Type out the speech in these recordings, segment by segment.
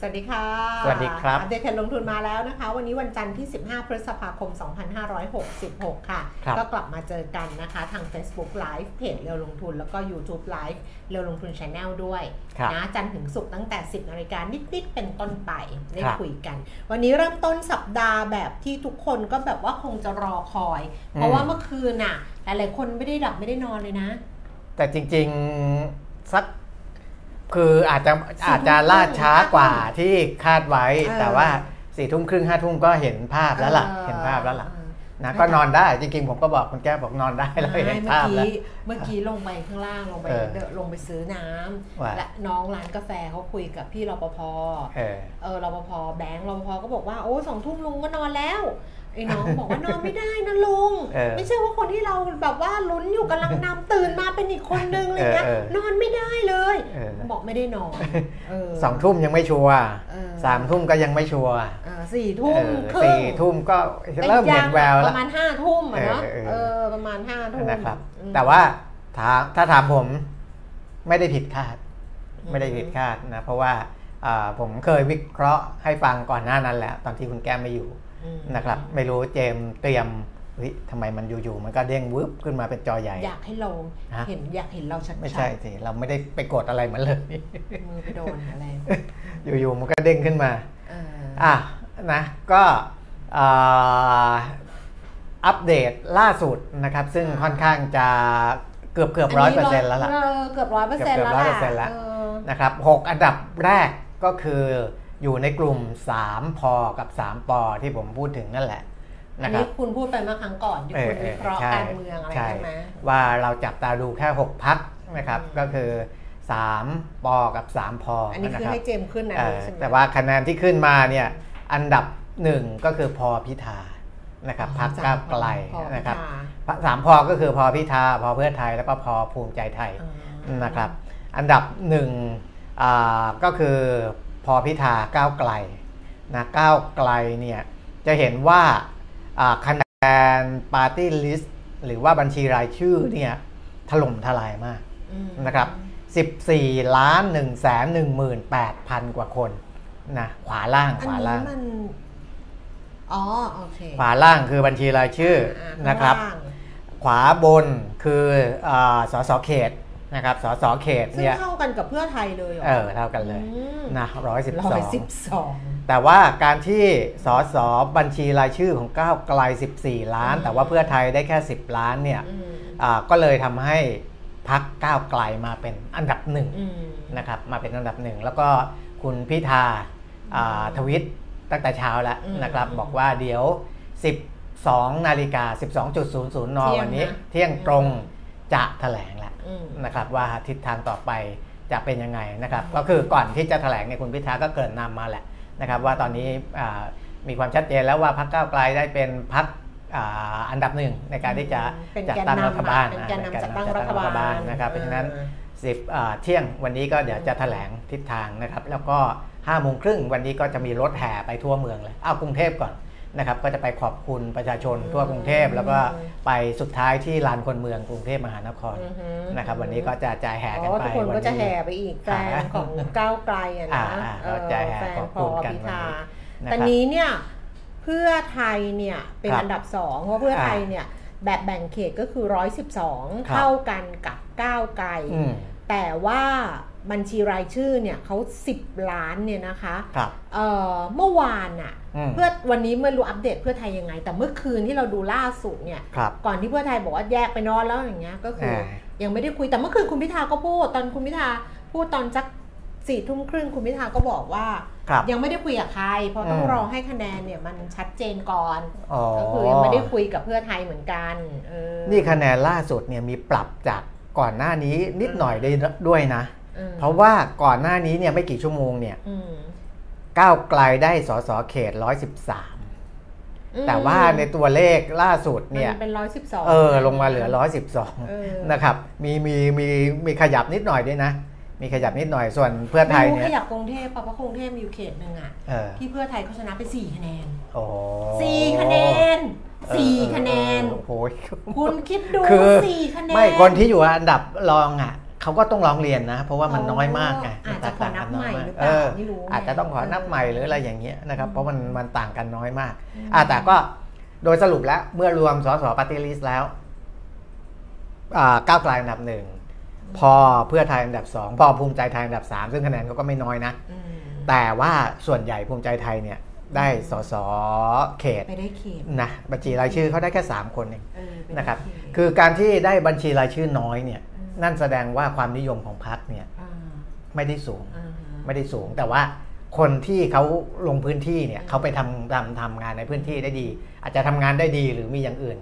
สวัสดีค่ะ สวัสดีครับอัปเดตการลงทุนมาแล้วนะคะ วันนี้วันจันทร์ที่ 15 พฤษภาคม 2566 ค่ะครับก็กลับมาเจอกันนะคะ ทาง Facebook Live เพจเร็วลงทุน แล้วก็ YouTube Live เร็วลงทุน Channel ด้วยครับนะจันทร์ถึงศุกร์ตั้งแต่ 10 นาฬิกานิด ๆ เป็นต้นไป ได้ครับคุยกัน วันนี้เริ่มต้นสัปดาห์แบบที่ทุกคนก็แบบว่าคงจะรอคอย เพราะว่าเมื่อคืนน่ะ หลาย ๆ คนไม่ได้หลับไม่ได้นอนเลยนะ แต่จริง ๆ สัก คืออาจจะสี่ทุ่มอาจจะล่าช้ากว่าห้าทุ่มที่คาดไว้เออแต่ว่าสี่ทุ่มครึ่งห้าทุ่มก็เห็นภาพแล้วล่ะออเห็นภาพแล้วล่ะเออนะก็นอนได้จริงๆ ผมก็บอกคุณแก้วบอกนอนได้แล้วไม่เห็นเมื่อภาพแล้วกี้เมื่อกี้ลงไปข้างล่างลงไปเออเดินลงไปซื้อน้ำว่าและน้องร้านกาแฟเขาคุยกับพี่รปภเออเออรปภแบงค์รปภก็บอกว่าโอ้สองทุ่มลุงก็นอนแล้ว ไอ้น้องบอกว่านอนไม่ได้นะลุงเออไม่ใช่ว่าคนที่เราแบบว่าลุ้นอยู่กำลังนำตื่นมาเป็นอีกคนนึงเลยนะเออเออนอนไม่ได้เลยเออบอกไม่ได้นอนเสองทุ่มยังไม่ชัวร์เออสามทุ่มก็ยังไม่ชัวร์เออสี่ทุ่มเออครึ่งสี่ทุ่มก็เริ่มเห็นแววปแล้วระมาณห้าทุ่มอะเนาะเออเออเออประมาณห้าทุ่มนะครับอืมแต่ว่าถ้าถ้าถามผมไม่ได้ผิดคาดอืมไม่ได้ผิดคาดนะเพราะว่าอ่าผมเคยวิเคราะห์ให้ฟังก่อนหน้านั้นแหละตอนที่คุณแก้มไม่อยู่อืม นะครับไม่รู้เจมส์เตรียมเฮ้ยทำไมมันอยู่ๆมันก็เด้งวึบขึ้นมาเป็นจอใหญ่ อยากให้เราฮะเห็นอยากเห็นเราชัดๆไม่ใช่สิเราไม่ได้ไปกดอะไรมันเลยมือไปโดนอะไร อยู่ๆมันก็เด้งขึ้นมาเอออะนะก็อ่าอัปเดตล่าสุดนะครับ ซึ่งค่อนข้างจะเกือบเกือบร้อยเปอร์เซ็นต์แล้วล่ะเออเกือบร้อยเปอร์เซ็นต์เกืแล้อวบล่ะ100%แล้วเออนะครับ6อันดับแรกก็คือ อยู่ในกลุ่ม 3 พอกับ 3 ปอที่ผมพูดถึงนั่นแหละอันนะครันี้บคุณพูดไปเมื่อครั้งก่อนที่คุณวิเคราะห์ใช่การเมืองอะไรใช่ใช่ไหมว่าเราจับตาดูแค่ 6 พักนะครับอืมก็คือ3ปอกับ 3 พออันนี้นะคือครับให้เจมส์ขึ้นนะเออใช่ไหมแต่ว่าคะแนนที่ขึ้นมาเนี่ยอันดับ1ก็คือพอพิธานะครับพักก้าวไกลพอนะครับพิธาสามพอก็คือพอพิธาพอเพื่อไทยแล้วก็พอภูมิใจไทยอ่านะครับ อันดับหนึ่งอ่าก็คือ พอพิธาก้าวไกลนะก้าวไกลเนี่ยจะเห็นว่าอ่าคะแนนปาร์ตี้ลิสต์หรือว่าบัญชีรายชื่อเนี่ยถล่มทลายมากอืมนะครับ 14 ล้าน1แสน18,000 กว่าคนนะขวาล่างอัขนวานี้ล่างมันอ๋อโอเคขวาล่างคือบัญชีรายชื่ออ่านะครับข้างล่างขวาบนคืออาสสเขต นะครับสสเขตซึ่งเนี่ยเท่ากันกับเพื่อไทยเลยเหรอเออเท่ากันเลยมนะร้อยสิบร้สออยสิบงสองแต่ว่าการที่สสบัญชีรายชื่อของก้าวไกล 14 ล้านอืมแต่ว่าเพื่อไทยได้แค่ 10 ล้านเนี่ยอืมอ่าก็เลยทำให้พักก้าวไกลมาเป็นอันดับหนึ่งอืมนะครับมาเป็นอันดับหนึ่งแล้วก็คุณพิธาอ่าทวิตตั้งแต่เช้าแล้วอืมนะครับบอกว่าเดี๋ยว 12 นาฬิกา 12.00นเที่ยงวันนี้นะเที่ยงตรง จะแถลงแล้วอืมนะครับว่าทิศทางต่อไปจะเป็นยังไงนะครับก็คือก่อนที่จะแถลงเนี่ยคุณพิธาก็เกรินนำมาแหละนะครับว่าตอนนี้อ่ามีความชัดเจนแล้วว่าพรรคก้าวไกลได้เป็นพรรคอ่าอันดับหนึ่งในการที่จะเป็นจัดแกนตั้งนำรัฐบาลเป็นแกนนำจัดตั้งจัรัฐบาลนะครับเพราะฉะนั้นออสิบอ่าเที่ยงวันนี้ก็เดี๋ยวจะแถลงทิศทางนะครับแล้วก็5้าโมงครึ่งวันนี้ก็จะมีรถแห่ไปทั่วเมืองเลยเอากรุงเทพก่อน นะครับก็จะไปขอบคุณประชาชนทั่วกรุงเทพ แล้วก็ไปสุดท้ายที่ลานคนเมืองกรุงเทพมหานครอือฮึ นะครับวันนี้ก็จะจ่ายแห่กันอ๋อไปทุกคนวัก็จะแห่ไปอีกแฟนของก้าวไกลอะอ่านะอ่าเออก็จะแห่แฟนขอบพคุอณกันพิวันธา นี้นะแต่ครับ นี้เนี่ยเพื่อไทยเนี่ยเป็นครับอันดับสองเพราะเพื่อไทยอ่าเนี่ยแบบแบ่งเขตก็คือ112ครับเท่ากันกับก้าวไกล อืม แต่ว่า บัญชีรายชื่อเนี่ยเขา10 ล้านเนี่ยนะคะครับเอ่อเมื่อวานอะอืมเพื่อวันนี้ไม่รู้อัปเดตเพื่อไทยยังไง แต่เมื่อคืนที่เราดูล่าสุดเนี่ยครับก่อนที่เพื่อไทยบอกว่าแยกไปนอนแล้วอย่างเงี้ยก็คืออ่ายังไม่ได้คุยแต่เมื่อคืนคุณพิธาก็พูดตอนคุณพิธาพูดตอนสักสี่ทุ่มครึ่งคุณพิธาก็บอกว่าครับยังไม่ได้คุยกับใคร เพราะต้องอืมรอให้คะแนนเนี่ยมันชัดเจนก่อนอ๋อก็คือยังไม่ได้คุยกับเพื่อไทยเหมือนกันเออนี่คะแนนล่าสุดเนี่ยมีปรับจากก่อนหน้านี้นิดหน่อยได้ด้วยนะอืม เพราะว่าก่อนหน้านี้เนี่ยไม่กี่ชั่วโมงเนี่ยอืมก้าวไกลได้สสเขต113อืมแต่ว่าในตัวเลขล่าสุดเนี่ยมันเป็นร้อยสิบสองเออ ลงมาเหลือเออ112นะครับ มีมีมีมีขยับนิดหน่อยด้วยนะ มีขยับนิดหน่อยส่วนเพื่อไทไม่ยรู้เนี่ขยยับกรุงเทพปะเพราะกรุงเทพมีอยู่เขตหนึ่งอะเออที่เพื่อไทยเขาชนะไปสี่คะแนนโอ้สี่คะแนนสี่คะแนนโอ้โหคุณคิดดูคือสี่คะแนนไม่คนที่อยู่อันดับรองอะ เขาก็ต้องร้องเรียนนะ เพราะว่ามันอ๋อน้อยมากไงอาจจะขอนับใหม่หรือเปล่าเออไม่รู้ไงอาจจะต้องขอนับใหม่หรืออะไรอย่างเงี้ยนะครับอืมเพราะมันมันต่างกันน้อยมากอืมอะแต่ก็โดยสรุปแล้วเมื่อรวมสสปฏิริษแล้วอ่าก้าวไกลอันดับหนึ่งพอเพื่อไทยอันดับสองพอภูมิใจไทยอันดับสามซึ่งคะแนนเขาก็ไม่น้อยนะอืมแต่ว่าส่วนใหญ่ภูมิใจไทยเนี่ยได้สสเขตไปได้เขตนะบัญชีรายชื่อเขาได้แค่ 3 คนเองเออไปได้นะครับเขตคือการที่ได้บัญชีรายชื่อน้อยเนี่ยอืม นั่นแสดงว่าความนิยมของพรรคเนี่ยอ่าไม่ได้สูงอ่าไม่ได้สูง แต่ว่าคนที่เขาลงพื้นที่เนี่ยอืมเขาไปทำทำทำงานในพื้นที่ได้ดี อาจจะทำงานได้ดีหรือมีอย่างอื่น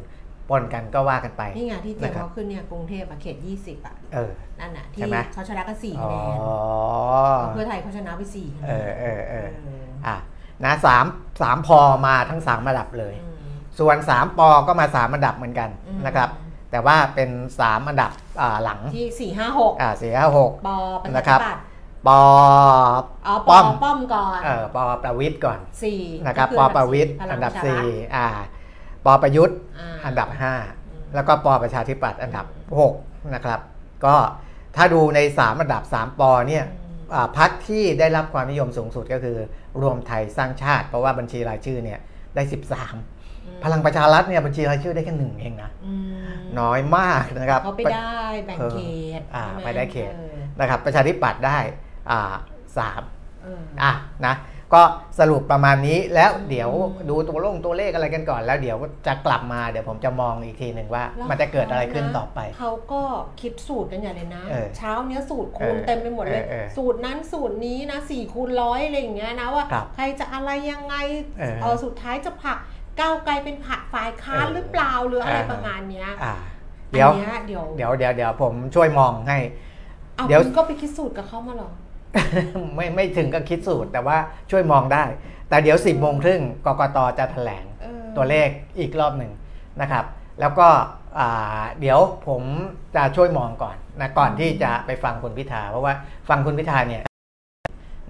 ปนกันก็ว่ากันไป นี่ไงที่เตรียมนะครับเขาขึ้นเนี่ยกรุงเทพอะเขต 20 อะเออนั่นน่ะที่ใช่ไหมเขาชนะกันสี่อ๋คะอแนนเพื่อไทยเขาชนะไปสี่คะแนเอนอเออเออเอออะนะสามสามพอมาทั้งสามระดับเลยอืมส่วน3ปอก็มา3อันดับเหมือนกันอืมนะครับ แต่ว่าเป็น 3 อันดับอ่าหลังที่สี่ห้าหกอ่าสี่ห้าหกปอประชานะคธิรับปัตย์ปออ๋อปป้ออมป้อมก่อนเออปอประวิทย์ก่อนสี่นะครับก็ปออประวิทย์พลัอังนดับประชารัฐ4อ่าปอประยุทธ์อ่าอันดับอืม5แล้วก็ปอประชาธิปัตย์อันดับ 6 นะครับ ก็ถ้าดูใน 3 อันดับ 3 ปอเนี่ยอืมอ่าพักที่ได้รับความนิยมสูงสุดก็คือ รวมไทยสร้างชาติ เพราะว่าบัญชีรายชื่อเนี่ยได้ 13 พลังประชารัฐเนี่ยบัญชีรายชื่อได้แค่หนึ่งเองนะอืมน้อยมากนะครับเขาไปได้แบ่งเขตอ่าใช่หมไปได้เขตออนะครับ ประชาธิปัตย์ได้อ่าสามเอออะนะก็สรุปประมาณนี้แล้วเดี๋ยวดูตัวลงตัวเลขอะไรกันก่อน แล้วเดี๋ยวจะกลับมาเดี๋ยวผมจะมองอีกทีหนึ่งว่าแล้วมันจะเกิดอะไรขึ้นต่อไป เขาก็คิดสูตรกันอย่างเลยนะเออเช้าเนี้ยสูตรคูณเออเต็มไปหมดเลยเออเออสูตรนั้นสูตรนี้นะสี่คูณร้อยอะไรอย่างเงี้ยนะว่าครับใครจะอะไรยังไงเออเออสุดท้ายจะผลัก ก้าวไกลเป็นผักฝ่ายค้านเออหรือเปล่าหรืออะไรเออประมาณเนี้ยอ่าเดี๋ยวอันเนี้ยเดี๋ยวเดี๋ยวเดี๋ยวเดี๋ยวผมช่วยมองให้เอาเดี๋ยวคุณก็ไปคิดสูตรกับเขามาเหรอไม่ไม่ถึงกับคิดสูตรแต่ว่าช่วยมองได้ แต่เดี๋ยว10บโมงครึ่งกกตจะแถลงเออตัวเลขอีกรอบหนึ่งนะครับ แล้วก็อ่าเดี๋ยวผมจะช่วยมองก่อนนะก่อนที่จะไปฟังคุณพิธา เพราะว่าฟังคุณพิธาเนี่ย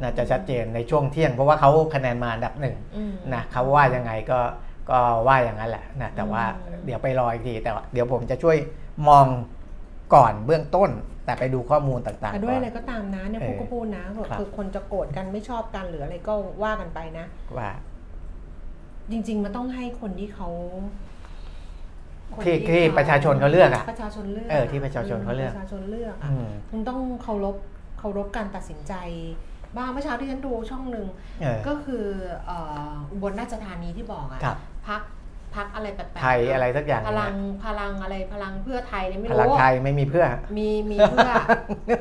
น่าจะชัดเจนในช่วงเที่ยง เพราะว่าเขาคะแนนมาอันดับหนึ่งอืมนะเขาว่ายังไงก็ ก็ว่าอย่างนั้นแหละนะแต่ว่าอืมเดี๋ยวไปรออีกทีแต่ว่าเดี๋ยวผมจะช่วยมองก่อนเบื้องต้น แต่ไปดูข้อมูลต่างแต่ๆด้วยก่ออะไรนก็ตามนะเนี่ยเออพูดก็พูดนะแบบครับคือคนจะโกรธกันไม่ชอบกันหรืออะไรก็ว่ากันไปนะว่า จริง ๆ มันต้องให้คนที่เขาคนที่ที่ประชาชนเขาเลือกอะประชาชนเลือกเออที่ประชาชนเขาเลือกประชาชนเลือกอะอืมคุณต้องเคารพเคารพการตัดสินใจบ้างเมื่อเช้าที่ฉันดูช่องหนึ่งเออก็คือเอ่ออุบลราชธานีที่บอกอะครับ พักพักอะไรแปลกๆไทยอะไรสักอย่างพลังเนี่ยพลังอะไรพลังเพื่อไทยเนี่ยไม่พรู้ลังไทยไม่มีเพื่อ มีมีเพื่อ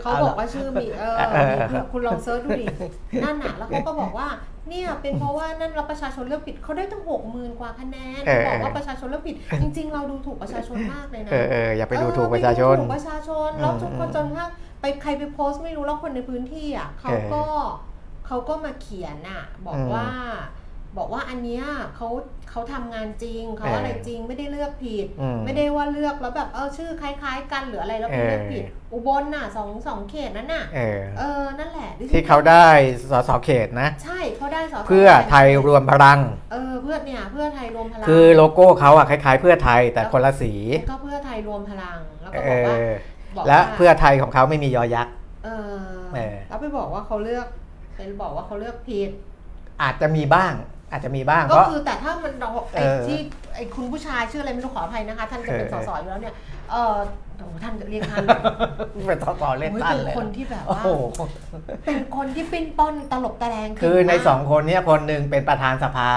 เขาบอกว่าชื่อมีเออเออมีเพื่อคุณลองเซิร์ชดูดินั่นน่ะแล้วเขาก็บอกว่าเนี่ยเป็นเพราะว่านั่นเราประชาชนเลือกผิดเขาได้ตั้งหกหมื่นกว่าคะแนนเออบอกว่าประชาชนเลือกผิด จริง ๆ เราดูถูกประชาชนมากเลยนะเออเอออย่าไปดูเออถูกประชาชนไปดูถูกประชาชนแล้วอืมทุกคนจนกระทั่งไปใครไปโพสต์ไม่รู้แล้วคนในพื้นที่อะเขาเออก็เขาก็มาเขียนน่ะ บอกอืมว่า บอกว่าอันเนี้ยเขา เขาทำงานจริงเขาเออออะไรจริงไม่ได้เลือกผิดอืมไม่ได้ว่าเลือกแล้วแบบเออชื่อคล้ายๆ กันหรืออะไรแล้วไปเลือกผิด อุบลน่ะสองสองเขตนั้นน่ะเออเออนั่นแหละ ที่เขาได้สสเขตนะ ใช่เขาได้สสเพื่อไทยรวมพลังเออเพื่อเนี่ยเพื่อไทยรวมพลัง คือโลโก้เขาอะคล้าย ๆ เพื่อไทยแต่คนละสีแล้วก็เพื่อไทยรวมพลังแล้วก็เอบอกว่าอบอกและว่าเพื่อไทยของเขาไม่มียอยักษ์เออเออแล้วไปบอกว่าเขาเลือกไปบอกว่าเขาเลือกผิดอาจจะมีบ้าง อาจจะมีบ้างก็เพราะคือแต่ถ้ามันเราไอ้เออที่ไอ้คุณผู้ชายชื่ออะไรไม่รู้ขออภัยนะคะ ท่านจะเป็นเอสอสอยู่แล้วเนี่ยเออโอ้โหท่านเรียกท่านเป็นสสเล่นโอ้ยตั้นเป็นเลยคนที่แบบโอ้ว่าโหเป็นคนที่ปิ้นป้อนตลบตะแลงคือในเก่งมากสองคนเนี้คนหนึ่งเป็นประธานสภา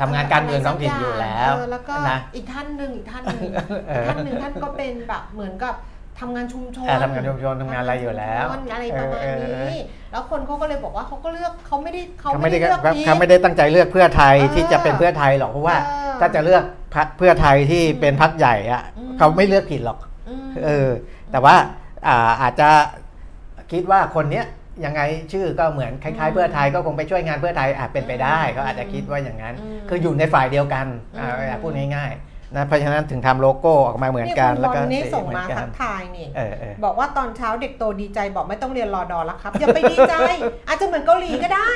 ทำงานการเมืองท้องถิ่นอยู่แล้วเออแล้วก็นะอีกท่านหนึ่งอีกท่านหนึ่งเออท่านหนึ่งท่านก็เป็นแบบเหมือนกับ ทำงานชุมชนเออทำงานชุมชนทำงานอะไรอยู่แล้วทำงานชุมชนอะไรประมาณเออเออเอนี้อแล้วคนเขาก็เลยบอกว่าเขาก็เลือกเขาไม่ได้เขาเขาไม่ไม่ได้ได้เลือกผิดเขาไม่ได้ตั้งใจเลือกเพื่อไทยเออที่จะเป็นเพื่อไทยหรอกเพราะว่าเออถ้าจะเลือกพรรคเพื่อไทยที่เป็นพรรคใหญ่อะอืมเขาไม่เลือกผิดหรอกมเออแต่ว่าอ่าอาจจะคิดว่าคนเนี้ยยังไงชื่อก็เหมือนคล้ายๆเพื่อไทยก็คงไปช่วยงานเพื่อไทยอาจเป็นไปได้เขาอาจจะคิดว่าอย่างนั้น คืออยู่ในฝ่ายเดียวกันอ่าอืมอ่าพูดง่ายๆ นะเพราะฉะนั้นถึงทำโลโก้ออกมาเหมือนกันนี่แล้วคุณบก็อลนี่สีส่งเหมือมานกัทันกทายนี่เออเออบอกว่าตอนเช้าเด็กโตดีใจบอกไม่ต้องเรียนรอดอแล้วครับอย่าไปดีใจ อาจจะเหมือนเกาหลีก็ได้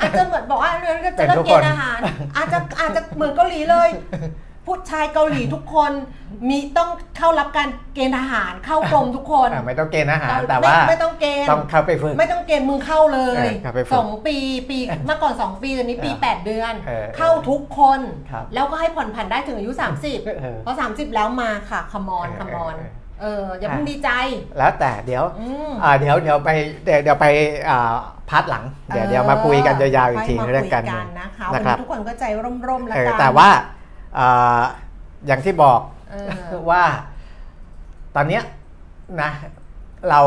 อาจจะเหมือนบอกว่าเรื่องจะเป็นเลิทุกกเกคนณฑ์อาหาร อาจจะอาจจะเหมือนเกาหลีเลย ผู้ชายเกาหลีทุกคนมีต้องเข้ารับการเกณฑ์ทหารเข้ากรมทุกคนอ่าไม่ต้องเกณฑ์อาหารไม่แต่ว่าไม่ต้องเกณฑ์ต้องเข้าไปฝึกไม่ต้องเกณฑ์มึงเข้าเลยเออเข้าไปฝึกสองปีปีเมื่อก่อนสองปีตอนนี้ปีเออแปดเดือน เออเข้าทุกคน ครับแล้วก็ให้ผ่อนผันได้ถึงอายุ 30เออ พอ30 แล้วมาค่ะคมอนเออคมอนเออเอออย่าเพิ่งดีใจ แล้วแต่เดี๋ยวอืม อ่าเดี๋ยวเดี๋ยวไปเดี๋ยวเดี๋ยวไปอ่าพาร์ทหลัง เดี๋ยวเดี๋ยวมาคุยกันยาวๆอีกทีค่ยมเรื่องการคุยเมืองนะคะนะวันครันี้บทุกคนก็ใจร่มๆแล้วเออกันแต่ว่า อ่าอย่างที่บอกเออว่าตอนเนี้ยนะเรา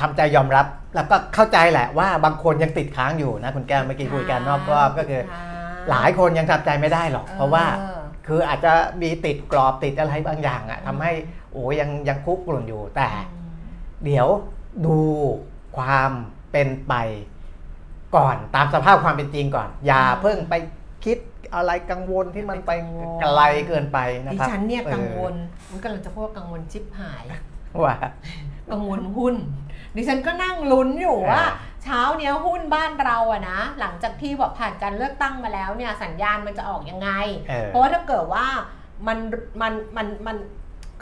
ทำใจยอมรับแล้วก็เข้าใจแหละว่าบางคนยังติดค้างอยู่นะคุณแก้วเมื่อกี้คุยกันนอกรอบก็คือค่ะหลายคนยังทำใจไม่ได้หรอก เพราะว่าเออคืออาจจะมีติดกรอบติดอะไรบางอย่างอะทำให้โอ้ยังยังคุกกลุ่นอยู่แต่ เดี๋ยวดูความเป็นไปก่อนตามสภาพความเป็นจริงก่อน อย่าเพิ่งไปคิด อะไรกังวลที่มันไปไกลเกินไปนะดิครับฉันเนี่ยออกังวลมันกำลังจะพูดว่ากังวลชิบหายว่ากังวลหุ้น ดิฉันก็นั่งลุ้นอยู่ว่าอ่าเช้าเนี้ยหุ้นบ้านเราอะนะ หลังจากที่แบบผ่านการเลือกตั้งมาแล้วเนี่ยสัญญาณมันจะออกยังไงเออเพราะว่าถ้าเกิดว่ามันมันมันมัน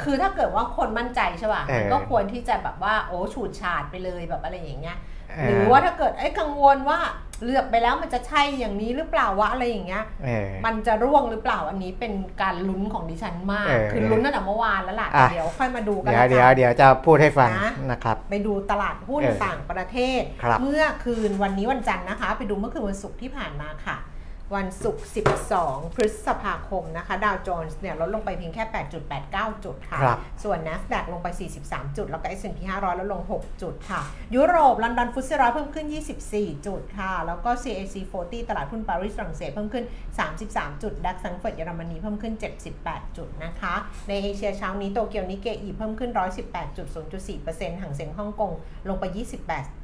คือถ้าเกิดว่าคนมั่นใจใช่ป่ะเออมันก็ควรที่จะแบบว่าโอ้ฉูดฉาดไปเลยแบบอะไรอย่างเงี้ยเหรือว่าถ้าเกิดไอ้ยกังวลว่า เลือกไปแล้วมันจะใช่อย่างนี้หรือเปล่าวะอะไรอย่างเงี้ยเออมันจะร่วงหรือเปล่าอันนี้เป็นการลุ้นของดิฉันมากเออคือลุ้นตั้งแต่เมื่อวานแล้วล่ะอะเดี๋ยวค่อยมาดูกันเดี๋ยวละเดี๋ยวกันเดี๋ยวจะพูดให้ฟังนะนะครับ ไปดูตลาดหุ้นเออต่างประเทศครับเมื่อคืนวันนี้วันจันทร์นะคะ ไปดูเมื่อคืนวันศุกร์ที่ผ่านมาค่ะ วันศุกร์ 12 พฤษภาคมนะคะ ดาวโจนส์เนี่ยลดลงไปเพียงแค่ 8.89 จุดค่ะ ครับ ส่วน NASDAQ ลงไป 43 จุด แล้วก็ S&P 500 ลดลง 6 จุดค่ะ ยุโรป ลอนดอนฟุตซี่ร้อยเพิ่มขึ้น 24 จุดค่ะ แล้วก็ CAC 40 ตลาดหุ้นปารีสฝรั่งเศสเพิ่มขึ้น 33 จุด ดัคสังเฟิร์ตเยอรมนีเพิ่มขึ้น 78 จุดนะคะ ในเอเชียเช้านี้โตเกียวนิเกอีเพิ่มขึ้น 118.0.4%ห่างเสียงฮ่องกงลงไป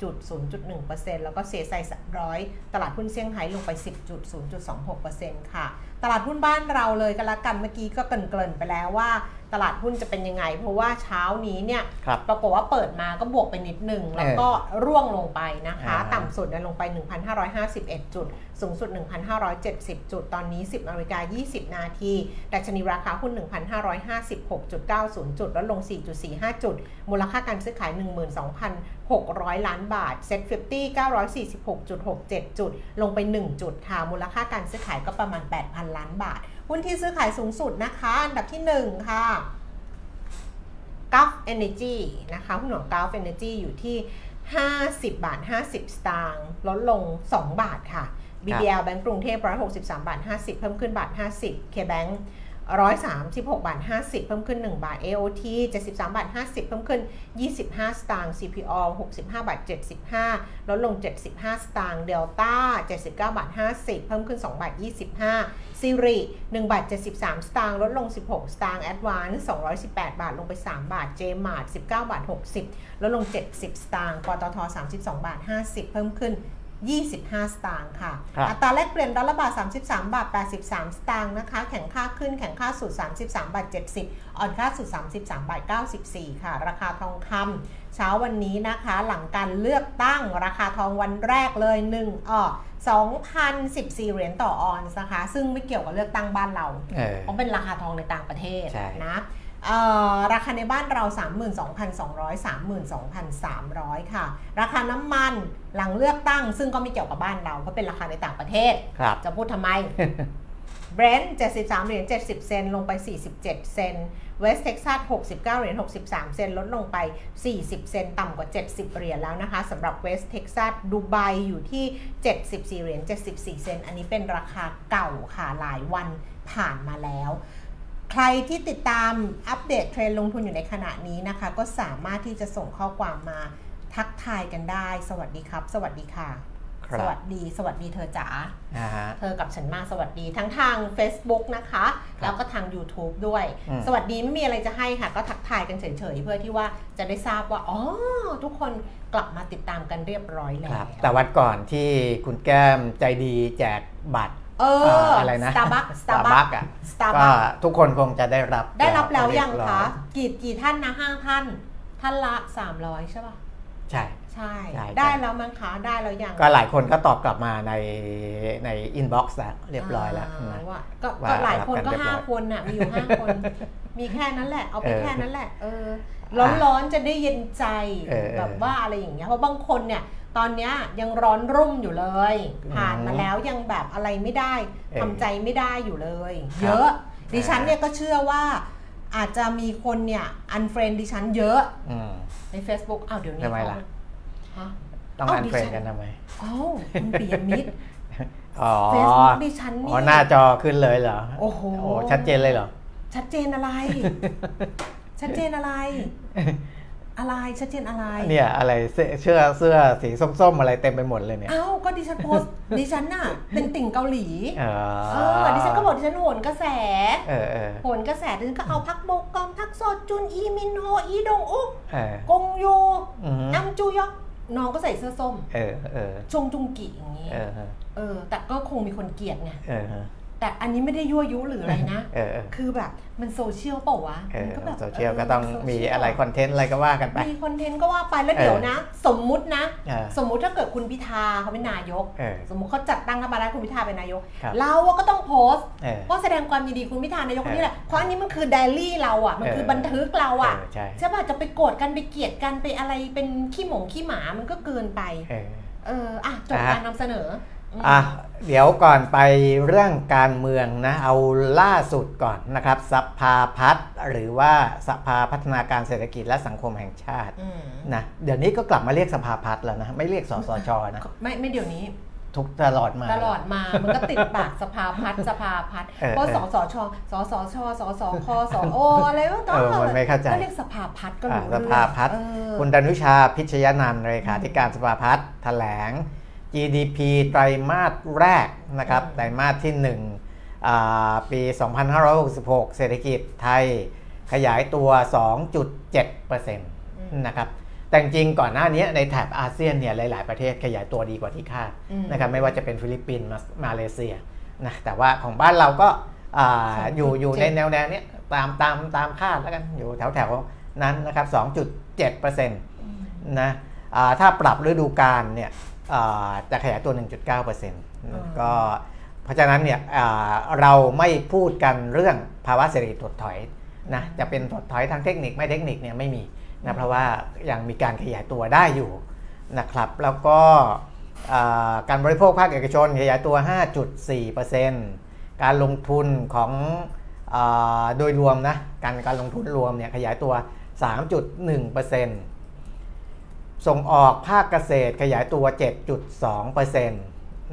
28.0.1%แล้วก็เซไซร้อยตลาดหุ้นเซี่ยงไฮ้ลงไป 10.0.26%ค่ะ ตลาดหุ้นบ้านเราเลยกันละกันเมื่อกี้ก็เกริ่นไปแล้วว่าตลาดหุ้นจะเป็นยังไง เพราะว่าเช้านี้เนี่ยครับปรากฏว่าเปิดมาก็บวกไปนิดหนึ่งแล้วก็ร่วงลงไปนะคะอ่าต่ำสุดเนี่ยลงไป 1,551 จุด สูงสุด 1,570 จุด ตอนนี้ 10นาฬิกา20 นาทีดัชนีราคาหุ้น 1,556.90 จุดแล้วลง 4.45 จุด มูลค่าการซื้อขาย 12,600 ล้านบาทเซ็ต50 946.67 จุด ลงไป 1 จุดค่ะมูลค่าการซื้อขายก็ประมาณ 8,000 ล้านบาท หุ้นที่ซื้อขายสูงสุดนะคะ อันดับที่ 1 ค่ะ g u l f Energy นะคะหุ้นของ Gulf Energy อยู่ที่ 50 บาท 50 สตางค์ลดลง 2 บาทค่ะ BBL แบงก์กรุงเทพ163 บาท 50 เพิ่มขึ้นบาท 50 K-Bank 136บาท50 เพิ่มขึ้น 1 บาท AOT 73บาท50 เพิ่มขึ้น 25 สตางค์ CPO 65บาท75 ลดลง 75 สตางค์ Delta 79บาท50 เพิ่มขึ้น 2 บาท 25 Siri 1บาท73 สตางค์ ลดลง 16 สตางค์ Advance 218 บาท ลงไป 3 บาท JMart 19บาท60 ลดลง 70 สตางค์ ปตท 32 บาท 50 เพิ่มขึ้น 25 สตางค์ค่ะครับอัตราแลกเปลี่ยนดอลลาร์บาท 33 บาท 83 สตางค์นะคะ แข่งค่าขึ้นแข่งค่าสุด 33 บาท 70 อ่อนค่าสุด 33 บาท 94 ค่ะ ราคาทองคำเช้าวันนี้นะคะ หลังการเลือกตั้งราคาทองวันแรกเลย1อ่อ2,014 เหรียญต่อออนซ์นะคะ ซึ่งไม่เกี่ยวกับเลือกตั้งบ้านเราเออเพราะเป็นราคาทองในต่างประเทศใช่นะเอ่อ ราคาในบ้านเรา 32,200 32,300 ค่ะ ราคาน้ำมันหลังเลือกตั้ง ซึ่งก็ไม่เกี่ยวกับบ้านเราเพราะเป็นราคาในต่างประเทศครับจะพูดทำไมเบรนท์73 เหรียญ 70 เซนต์ลงไป 47 เซนต์เวสเท็กซัส69 เหรียญ 63 เซนต์ลดลงไป 40 เซนต์ต่ำกว่า 70 เหรียญแล้วนะคะสำหรับเวสเท็กซัสดูไบอยู่ที่ 74 เหรียญ 74 เซนต์อันนี้เป็นราคาเก่าค่ะหลายวันผ่านมาแล้ว ใครที่ติดตามอัปเดตเทรนด์ลงทุนอยู่ในขณะนี้นะคะ ก็สามารถที่จะส่งข้อความมาทักทายกันได้ สวัสดีครับ สวัสดีค่ะครับสวัสดี สวัสดีเธอจ๋าอ่าฮะเธอกับฉันมาสวัสดีทั้งทาง Facebook นะคะ แล้วก็ทาง YouTube ด้วยอืมสวัสดีไม่มีอะไรจะให้ค่ะ ก็ทักทายกันเฉยๆ เพื่อที่ว่าจะได้ทราบว่า อ๋อ ทุกคนกลับมาติดตามกันเรียบร้อยแล้ครับวแต่วันก่อนที่คุณแก้มใจดีแจกบัตร เอออะไรนะ Starbucks Starbucks อะก็ Starbucks ทุกคนคงจะได้รับ ได้รับแล้วยังเรีบร้อคะกี่กี่ท่านนะห้าท่าน ท่านละ 300 ใช่ป่ะใช่ใช่ใช่ใช่ ได้แล้วมั้งคะได้แล้วยัง ก็หลายคนก็ตอบกลับมาในใน inbox แล้วเรียบร้อยแล้วานะว่าก็ว่าก็หลายคนรับกัก็นเรียบร้ห้าอยคนน่ะมีอยู่ห้าคน มีแค่นั้นแหละ เอาไปเออแค่นั้นแหละเออร้อนๆจะได้เย็นใจเออเออแบบว่าอะไรอย่างเงี้ยเพราะบางคนเนี่ย ตอนเนี้ยยังร้อนรุ่มอยู่เลย ผ่านมาแล้วยังแบบอะไรไม่ได้เออทำใจไม่ได้อยู่เลยครับเยอะ ดิฉันเนี่ยก็เชื่อว่าอาจจะมีคนเนี่ย unfriend ดิฉันเยอะอืมใน Facebook อ้าวเดี๋ยวนี้ทำไมล่ะฮะต้องเอ้า unfriend ดิฉันกันทำไมอ้าวคุณปิยมิตรอ๋อเฟซบุ๊กดิฉันอ๋นี่อหน้าจอขึ้นเลยเหรอ โอ้โหโอ้ชัดเจนเลยเหรอ ชัดเจนอะไร ชัดเจนอะไร อะไรชัดเจนอะไรเนี่ยอะไรเสื้อเสื้อเสื้อสีส้มๆอะไรเต็มไปหมดเลยเนี่ยเอ้าก็ดิฉันโพสต์ดิฉันน่ะเป็นติ่งเกาหลีเอเออดิฉันก็บอกดิฉันโหนกระแสเออเออโหนกระแสดิฉันก็เอาพักโบกอมพักโซจุนอีมินโฮอีดงอุกเออกงโยอืมนัมจูยอกน้องก็ใส่เสื้อส้มเออเออชงจุงกิอย่างนี้เออเออเออแต่ก็คงมีคนเกลียดไงเออ แต่อันนี้ไม่ได้ยั่วยุหรืออะไรนะ เออเออคือแบบมันโซเชียลเปล่าวะเออมันก็แบบโซเชียลก็ต้องโซเชียลมีอะไรคอนเทนต์อะไรก็ว่ากันไป มีคอนเทนต์ก็ว่าไปแล้วเออเดี๋ยวนะ สมมุตินะ เออ สมมุติถ้าเกิดคุณพิธาเขาเป็นนายก เออ สมมุติเขาจัดตั้งรัฐบาลแล้วคุณพิธาเป็นนายก ครับ เราอะก็ต้องโพสต์เออ ว่าแสดงความยินดีคุณพิธานายกคนนี้แหละเพราะอันนี้มันคือไดรี่เราอะมันคือเออ บันทึกเราอะเออใช่ใช่ป่ะจะไปโกรธกันไปเกลียดกันไปอะไรเป็นขี้หมงขี้หมามันก็เกินไป เออ เอออะจบอะการนำเสนอม อะเดี๋ยวก่อนไปเรื่องการเมืองนะ เอาล่าสุดก่อนนะครับ สภาพัฒน์หรือว่าสภาพัฒนาการเศรษฐกิจและสังคมแห่งชาติอืมนะเดี๋ยวนี้ก็กลับมาเรียกสภาพัฒน์แล้วนะ ไม่เรียกสสชนะ ไม่ไม่เดี๋ยวนี้ทุกตลอดมาตลอดมา มันก็ติดปากสภาพัฒน์สภาพัฒน์เออเพราะเออสสชสสชสสคสโออะไรวะเออมันไม่เข้าใจก็เรียกสภาพัฒน์ก็อ่ารู้สเรื่องภาพัฒน์เออคุณดนุชาพิชยนันท์เลขาธิการสภาพัฒน์แถลง GDP ไตรมาสแรกนะครับอืมไตรมาสที่1อ่าปี 2566 เศรษฐกิจไทยขยายตัว 2.7%นะครับแต่จริงๆก่อนหน้านี้ในแถบอาเซียนเนี่ยหลาย ๆ ประเทศขยายตัวดีกว่าที่คาดอืมนะครับไม่ว่าจะเป็นฟิลิปปินส์มามาเลเซียนะแต่ว่าของบ้านเราก็อ่าอยู่อยู่ในแนวแนวๆเนี้ยตามตามตามคาดแล้วกันอยู่แถวแถวๆนั้นนะครับ 2.7%นะอ่าถ้าปรับฤดูกาลเนี่ยอ่า จะขยายตัว 1.9%นะก็เพราะฉะนั้นเนี่ยอ่าเราไม่พูดกันเรื่องภาวะเศรษฐกิจถดถอยนะจะเป็นถดถอยทางเทคนิคไม่เทคนิคเนี่ยไม่มีนะเพราะว่ายังมีการขยายตัวได้อยู่นะครับแล้วก็อ่าการบริโภคภาคเอกชนขยายตัว 5.4%การลงทุนของอาโดยรวมนะการการลงทุนรวมเนี่ยขยายตัว 3.1% ส่งออกภาคเกษตรขยายตัว 7.2%น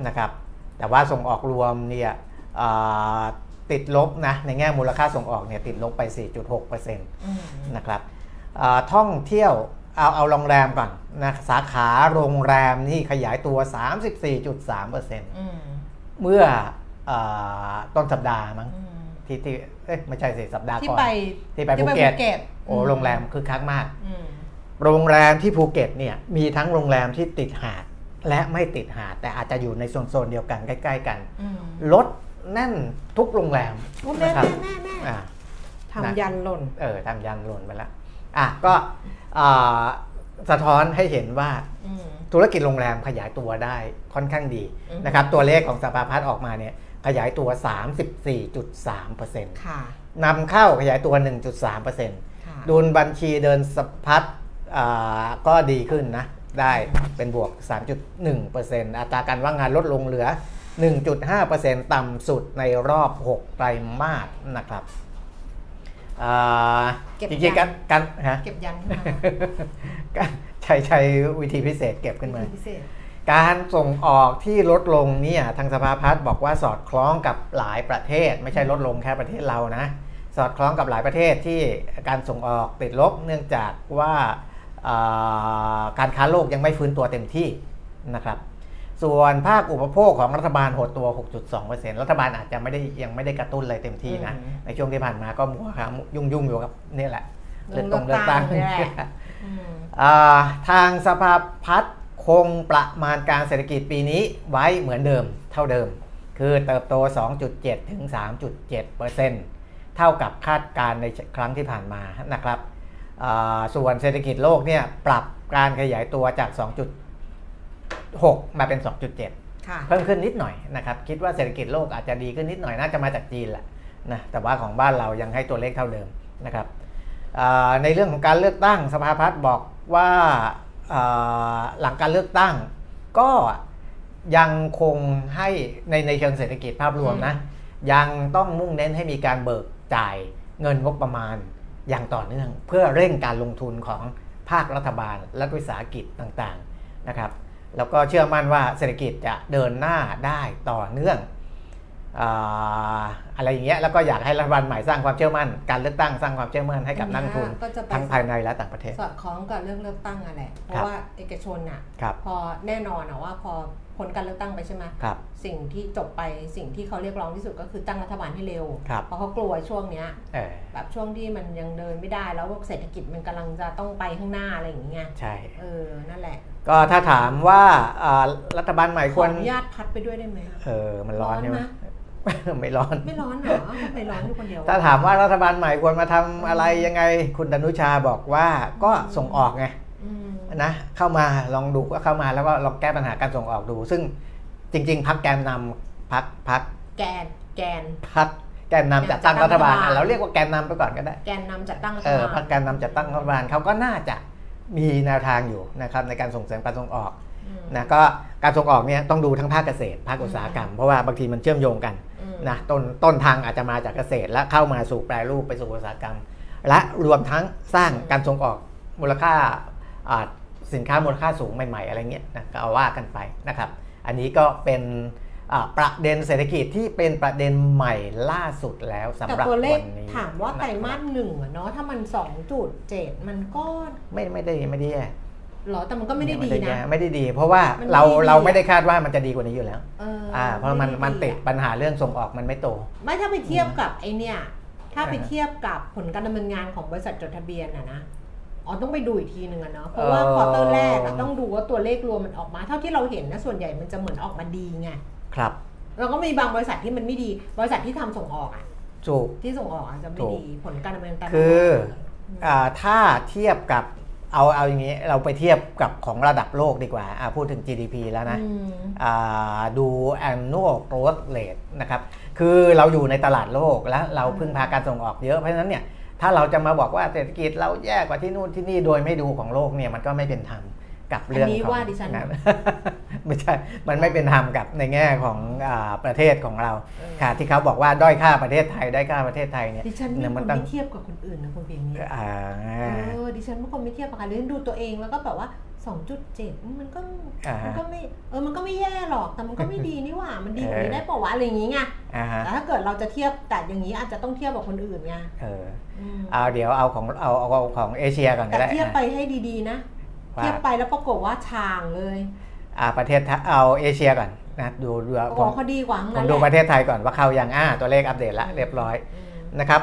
ะครับ แต่ว่าส่งออกรวมเนี่ยอ่าติดลบนะ ในแง่มูลค่าส่งออกเนี่ยติดลบไป 4.6%อืมนะครับอ่าท่องเที่ยวเอาเอาโรงแรมก่อนนะสาขาโรงแรมนี่ขยายตัว 34.3%อืมเมื่ออาต้นสัปดาห์มั้งอืมที่ที่เอ๊ะไม่ใช่สิสัปดาห์ที่ก่อนไปที่ไปภูเก็ตตโอ้โรงแรมคึกคักมากอืม โรงแรมที่ภูเก็ตเนี่ยมีทั้งโรงแรมที่ติดหาดและไม่ติดหาด แต่อาจจะอยู่ในโซนๆเดียวกันใกล้ ๆ กันอืมรถแน่นทุกโรงแรมโอ้แม่นะครับแม่แม่แม่อ่าทำยันหล่นเออทำยันหล่นไปแล้วอะก็อ่าสะท้อนให้เห็นว่าอืมธุรกิจโรงแรมขยายตัวได้ค่อนข้างดีอืมนะครับตัวเลขของสภาพัฒน์ออกมาเนี่ยขยายตัว 34.3%ค่ะนำเข้าขยายตัว 1.3%ค่ะดุลบัญชีเดินสะพัดอ่า ก็ดีขึ้นนะ ได้เป็นบวก 3.1%อัตราการว่างงานลดลงเหลือ 1.5%ต่ำสุดในรอบ 6 ไตรมาสนะครับอ่าเก็บจริงๆกันกันฮะเก็บยันขึ้นมาการใช้ใช้วิธีพิเศษเก็บขึ้นมาวิธีพิเศษการส่งออกที่ลดลงเนี่ยทางสภาพัฒน์บอกว่าสอดคล้องกับหลายประเทศ ไม่ใช่ลดลงแค่ประเทศเรานะ สอดคล้องกับหลายประเทศที่การส่งออกติดลบเนื่องจากว่าอ่า การค้าโลกยังไม่ฟื้นตัวเต็มที่นะครับ ส่วนภาคอุปโภคของรัฐบาลหดตัว 6.2%รัฐบาลอาจจะไม่ได้ยังไม่ได้กระตุ้นอะไรเต็มที่นะอืมในช่วงที่ผ่านมาก็มัวครับยุ่งยุ่งๆอยู่กับนี่แหละเรื่องตรงเลือกตั้งเลือกตั้งนี่แหละอืมอ่าทางสภาพัฒน์คงประมาณการเศรษฐกิจปีนี้ไว้เหมือนเดิมเท่าเดิม คือเติบโต 2.7 ถึง 3.7เปอร์เซ็นต์เท่ากับคาดการณ์ในครั้งที่ผ่านมานะครับอ่า ส่วนเศรษฐกิจโลกเนี่ยปรับการขยายตัวจาก 2.6 มาเป็น 2.7ค่ะเพิ่มขึ้นนิดหน่อยนะครับ คิดว่าเศรษฐกิจโลกอาจจะดีขึ้นนิดหน่อยน่าจะมาจากจีนแหละนะแต่ว่าของบ้านเรายังให้ตัวเลขเท่าเดิมนะครับอ่าในเรื่องของการเลือกตั้งสภาพัฒน์บอกว่าอ่าหลังการเลือกตั้ง ก็ยังคงให้ในในเชิงเศรษฐกิจภาพรวมนะยังต้องมุ่งเน้นให้มีการเบิกจ่ายเงินงบประมาณ อย่างต่อเนื่อง เพื่อเร่งการลงทุนของภาครัฐบาลและวิสาหกิจต่างๆนะครับแล้วก็เชื่อมั่นว่าเศรษฐกิจจะเดินหน้าได้ต่อเนื่องอาอะไรอย่างเงี้ยแล้วก็อยากให้รัฐบาลใหม่สร้างความเชื่อมั่น การเลือกตั้งสร้างความเชื่อมั่นให้กับนักลงทุนก็จะไปทั้งภายในและต่างประเทศ สอดคล้องกับเรื่องเลือกตั้งอะแหละเพครัราะบว่าเอกชนอะครับพอแน่นอนอะว่าพอ ผลการเลือกตั้งไปใช่ไหมครับ สิ่งที่จบไปสิ่งที่เขาเรียกร้องที่สุดก็คือตั้งรัฐบาลให้เร็วครับเพราะเขากลัวช่วงเนี้ยเออแบบช่วงที่มันยังเดินไม่ได้แล้วเศรษฐกิจมันกำลังจะต้องไปข้างหน้าอะไรอย่างเงี้ยใช่เออนั่นแหละ ก็ถ้าถามว่าอ่ารัฐบาลใหม่ขคอวรอนุญาตพัดไปด้วยได้ไหมอะเออมันร้อนใช่ไหมร้อนไม่ร้อน ไม่ร้อนเหรอทำไมร้อนอยู่คนเดียว ถ้าถามว่ารัฐบาลใหม่ควรมาทำอะไรยังไง คุณดนุชาบอกว่าก็ส่งออกไงอืม นะเข้ามาลองดูก็เข้ามาแล้วก็ลองแก้ปัญหาการส่งออกดู ซึ่งจริง ๆพักแกนนำพักพักแกนแกนพักแกนนำจัดตั้งรัฐบาลจัดตั้งรัฐบาลอะเราเรียกว่าแกนนำไปก่อนก็ได้ แกนนำจัดตั้งรัฐเออบาพัลกแกนนำจัดตั้งรัฐบาลเขาก็น่าจะมีแนวทางอยู่นะครับในการส่งเสริมการส่งออกอืมนะก็การส่งออกเนี่ยต้องดูทั้งภาคเกษตร ภาคอุตสาหกรรม เพราะว่าบางทีมันเชื่อมโยงกันอืมนะต้นต้นทางอาจจะมาจากเกษตร และเข้ามาสู่แปรรูปไปสู่อุตสาหกรรม และรวมทั้งสร้างการส่งออกมูลค่าอ่า สินค้ามูลค่าสูงใหม่ๆ อะไรเงี้ยนะก็เอาว่ากันไปนะครับ อันนี้ก็เป็นอ่าประเด็นเศรษฐกิจที่เป็นประเด็นใหม่ล่าสุดแล้วสำแต่หรับตัวเลขวันนี้ถามว่าไตรมาสนะครับหนึ่งอะเนาะถ้ามันสองจุดเจ็ดมันก็ไม่ไม่ได้ไม่ได้แย่เหรอแต่มันก็ไม่ได้ดีแย่นะไม่ได้ดี เพราะว่ามันไม่เราได้ดีเราไม่ได้คาดว่ามันจะดีกว่านี้อยู่แล้วเอออ่าเพราะมันไได้มันติดอะปัญหาเรื่องส่งออกมันไม่โต ไม่ถ้าไปเทียบกับไอเนี่ยถ้าไปอ่าฮะเทียบกับผลการดำเนินงานของบริษัทจดทะเบียนอะนะ อ๋อต้องไปดูอีกทีหนึ่งอะเนาะเพราะว่าเออควอเตอร์แรกอะต้องดูว่าตัวเลขรวมมันออกมา เท่าที่เราเห็นนะส่วนใหญ่มันจะเหมือนออกมาดีไงครับ เราก็มีบางบริษัทที่มันไม่ดี บริษัทที่ทำส่งออกอะถูกที่ส่งออกอาจจะไม่ถูกดีผลการดำเนินการคืออ่าถ้าเทียบกับเอาเอาอย่างนี้เราไปเทียบกับของระดับโลกดีกว่าอ่าพูดถึง GDP แล้วนะอืมอ่าดู annual growth rate นะครับ คือเราอยู่ในตลาดโลกแล้วเราพึ่งพาการส่งออกเยอะเพราะฉะนั้นเนี่ย ถ้าเราจะมาบอกว่าเศรษฐกิจเราแย่กว่าที่นู่นที่นี่โดยไม่ดูของโลกเนี่ยมันก็ไม่เป็นธรรม กับเรื่องอันนี้ของว่าดิฉันะไม่ใช่ มันไม่เป็นธรรมกับในแง่ของอาประเทศของเราเออค่ะที่เขาบอกว่าด้อยค่าประเทศไทยได้อยค่าประเทศไทยเนี่ยดิฉันเนี่ไม่ยคมันนต้องไม่เทียบกับคนอื่นนะคุณเพียงนี้อ่าเออดิฉันไม่คนไม่เทียบกับใครดิฉันดูตัวเองแล้วก็แบบว่า 2.7 มันก็อ่าฮะมันก็ไม่เออมันก็ไม่แย่หรอกแต่มันก็ไม่ดีนี่หว่ามันดีกว่าเอนี้อได้เปล่าวะอะไรอย่างงี้ไงอ่าฮะแต่ถ้าเกิดเราจะเทียบแต่อย่างนี้อาจจะต้องเทียบกับคนอื่นไงเอออืมเอาเดี๋ยวเอาของเอาเอาเอาของเอเชียก่อนก็แต่ได้เทียบไปอะให้ดีๆนะว่า เทียบไปแล้วปรากฏว่าชางเลยอ่าประเทศไทยเอาเอเชียก่อนนะดูดูปรากผฏมว่าเขาดีกว่าทั้งผนั้มนดูแหปละระเทศไทยก่อนว่าเข้ายังอ่าตัวเลขอัปเดตละเรียบร้อยอืมนะครับ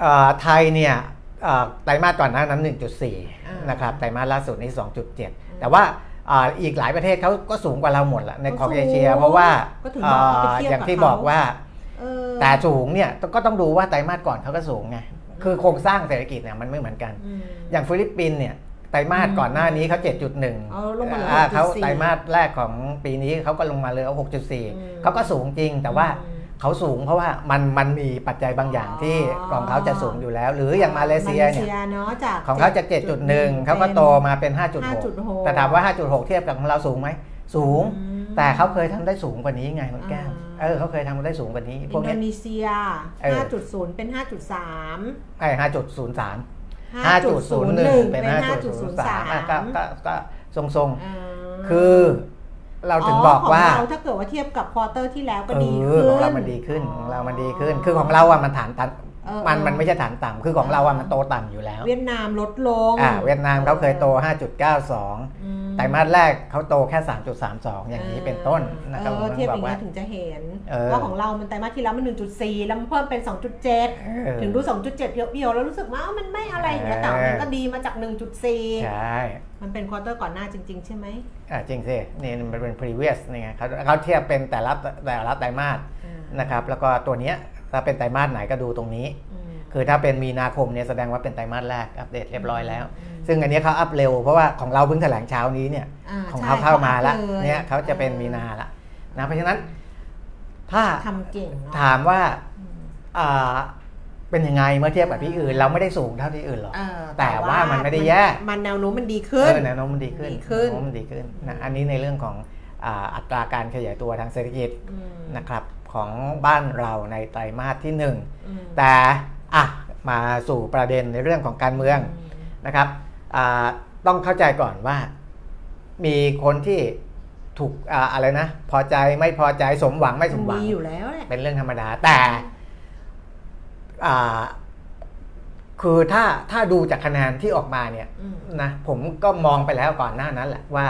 เอ่อไทยเนี่ยเอ่อไตรมาสก่อนหน้านั้นอ่า1.4นะครับไตรมาสล่าสุดนี่ม2.7 แต่ว่าอ่าอีกหลายประเทศเขาก็สูงกว่าเราหมดละในของก็สูงเอเชีย เพราะว่าก็ถึงบอกว่าไปเทียบอย่างที่กับเขาบอกว่าเออแต่สูงเนี่ยก็ต้องดูว่าไตรมาสก่อนเขาก็สูงไงคือโครงสร้างเศรษฐกิจเนี่ยมันไม่เหมือนกันอืมอย่างฟิลิปปินส์เนี่ย ไตรมาสก่อนหน้านี้เขา7.1เอาลงมาเหลืออ่าเขา6.4ไตรมาสแรกของปีนี้เขาก็ลงมาเหลยอืม6.4เขาก็สูงจริงแต่ว่าอืมเขาสูงเพราะว่ามันมันมีปัจจัยบางอย่างที่อ๋อของเขาจะสูงอยู่แล้ว หรืออย่างมาเลเซียเนี่ยเนาะจากของเขาจะ 7.1เขาก็โตมาเป็น5.6 5.6 แต่ถามว่า 5.6 เทียบกับของเราสูงไหมสูงอืมแต่เขาเคยทำได้สูงกว่านี้ไงคุณแก้วอ่าเออเขาเคยทำได้สูงกว่านี้พอิวกนโดเนี้ยนีเซียเออ5.0 เป็น 5.3ไอ้5.03 5.01เป็นเป็น 5.03อะก็ก็5.03ก็ทรงอ่าๆ คือเราถึงบอกว่าของเราถ้าเกิดว่าเทียบกับควอเตอร์ที่แล้วก็เอดีอขึ้น ของเรามันดีขึ้น ของเรามันดีขึ้น คือของเราอะมันฐานตันเออ มันเออมันไม่ใช่ฐานต่ำคือของเราอะมันโตต่ำอยู่แล้ว เวียดนามลดลงอ่าเวียดนามเขาเคยโต 5.92อืมไตรมาสแรกเขาโตแค่ 3.32 อย่างนี้เป็นต้นนะครับเอผอมเทียบบออกย่างว่านี้ยถึงจะเห็นเออว่าของเรามันไตรมาสที่แล้วมัน 1.4 แล้วมันเพิ่มเป็น 2.7เออถึงดู 2.7 เพียวๆแล้วรู้สึกว่าอ้าวมันไม่อะไรอย่างเงี้ยแต่มันก็ดีมาจาก 1.4 ใช่มันเป็น quarter ก่อนหน้าจริง ๆ ใช่ไหมอ่าจริงสินี่มันเป็น previous นี่ไงเขาเขาเทียบเป็นแต่ละแต่ละไตรมาสอ่านะครับแล้วก็ตัวเนี้ย ถ้าเป็นไตรมาสไหนก็ดูตรงนี้อืมคือถ้าเป็นมีนาคมเนี่ยแสดงว่าเป็นไตรมาสแรกอัปเดตเรียบร้อยแล้วอืมซึ่งอันนี้เขาอัปเร็วเพราะว่าของเราเพิ่งแถลงเช้านี้เนี่ยาของใช่เขาเข้ามาแล้วอัพเนี่ยเขาจะเป็นมีนาละนะเพราะฉะนั้น ถ้าทำเก่งเนอะถามว่าอืมอ่าเป็นยังไงเมื่อเทียบกับที่อื่น เราไม่ได้สูงเท่าที่อื่นหรอกเออแต่ว่ามันไม่ได้แย่มันแนวโน้มมันดีเอขึ้นอแนวโน้มมันดีขึ้นดีขึ้นแวโน้มมันดีขึ้นนะอันนี้ในเรื่องของอ่าอัตราการขยายตัวทางเศรษฐกิจอืมนะครับ ของบ้านเราในไตรมาสที่หนึ่งอืมแต่อะมาสู่ประเด็นในเรื่องของการเมืองนะครับอ่าต้องเข้าใจก่อนว่ามีคนที่ถูกอ่าอะไรนะ พอใจไม่พอใจสมหวังไม่สมหวังมีอยู่แล้วแหละเป็นเรื่องธรรมดาแต่อ่าคือถ้าถ้าดูจากคะแนนที่ออกมาเนี่ยอืมนะผมก็มองไปแล้วก่อนหน้านั้นแหละว่า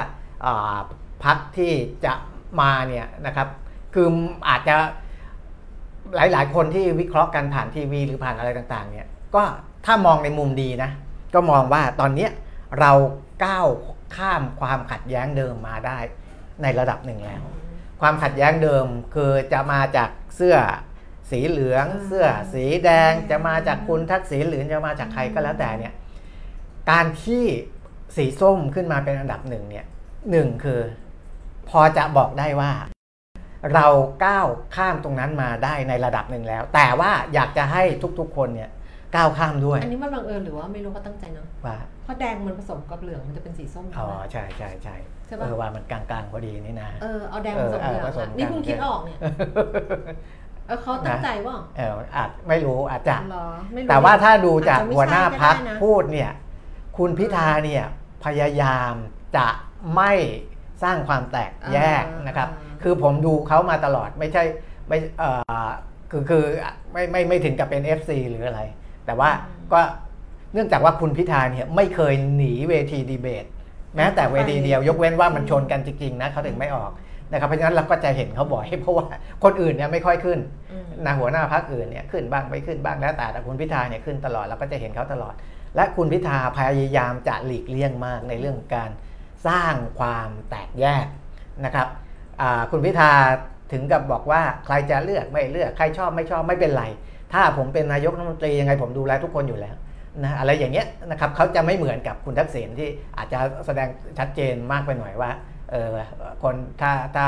อ่าพักที่จะมาเนี่ยนะครับ คืออาจจะหลาย ๆ คนที่วิเคราะห์กันผ่านทีวี หรือผ่านอะไรต่างๆ เนี่ยก็ถ้ามองในมุมดีนะ ก็มองว่าตอนเนี้ยเราก้าวข้ามความขัดแย้งเดิมมาได้ในระดับหนึ่งแล้ว ความขัดแย้งเดิมคือจะมาจากเสื้อสีเหลืองอ่าเสื้อสีแดง จะมาจากคุณทักษิณหรือจะมาจากใครก็แล้วแต่เนี่ยการที่สีส้มขึ้นมาเป็นอันดับหนึ่งเนี่ยหนึ่งคือ พอจะบอกได้ว่า เราก้าวข้ามตรงนั้นมาได้ในระดับหนึ่งแล้ว แต่ว่าอยากจะให้ทุกๆคนเนี่ยก้าวข้ามด้วย อันนี้มันบังเอิญหรือว่าไม่รู้เขาตั้งใจเนาะว่าเพราะแดงมันผสมกับเหลืองมันจะเป็นสีส้มอ๋อใช่ไหมใช่ใช่ใช่ใช่ปะเออว่ามันกลางๆพอดีนี่นะเออเอาแดงผสมเหลืองเออเออผสมอะกันนี่เพิ่งคิดออกเนี่ยเออเขาตั้งใจว่าเอออาจไม่รู้อาจจะเหรอไม่รู้แต่ว่าถ้าดูจากอจจะไม่หัวหน้าใช่ก็พักได้นะพูดเนี่ย คุณพิธาเนี่ยพยายามจะไม่สร้างความแตกแยกนะครับ คือผมดูเขามาตลอดไม่ใช่ไม่เอ่อคือคือไม่ไม่ไม่ถึงกับเป็น FC หรืออะไร แต่ว่าก็เนื่องจากว่าคุณพิธาเนี่ยไม่เคยหนีเวทีดีเบต แม้แต่เวทีเดียวยกเว้นว่ามันชนกันจริงๆนะเขาถึงไม่ออกนะครับเพราะฉะนั้นเราก็จะเห็นเขาบ่อยเพราะว่าคนอื่นเนี่ยไม่ค่อยขึ้นอืมนะหัวหน้าพักอื่นเนี่ยขึ้นบ้างไม่ขึ้นบ้างแล้วแต่แต่คุณพิธาเนี่ยขึ้นตลอดเราก็จะเห็นเขาตลอด และคุณพิธาพยายามจะหลีกเลี่ยงมากในเรื่องของการสร้างความแตกแยกนะครับอ่า คุณพิธาถึงกับบอกว่าใครจะเลือกไม่เลือกใครชอบไม่ชอบไม่เป็นไร ถ้าผมเป็นนายกรัฐมนตรียังไงผมดูแลทุกคนอยู่แล้วนะอะไรอย่างเงี้ยนะครับเขาจะไม่เหมือนกับคุณทักษิณที่อาจจะแสดงชัดเจนมากไปหน่อยว่าเออคนถ้าถ้า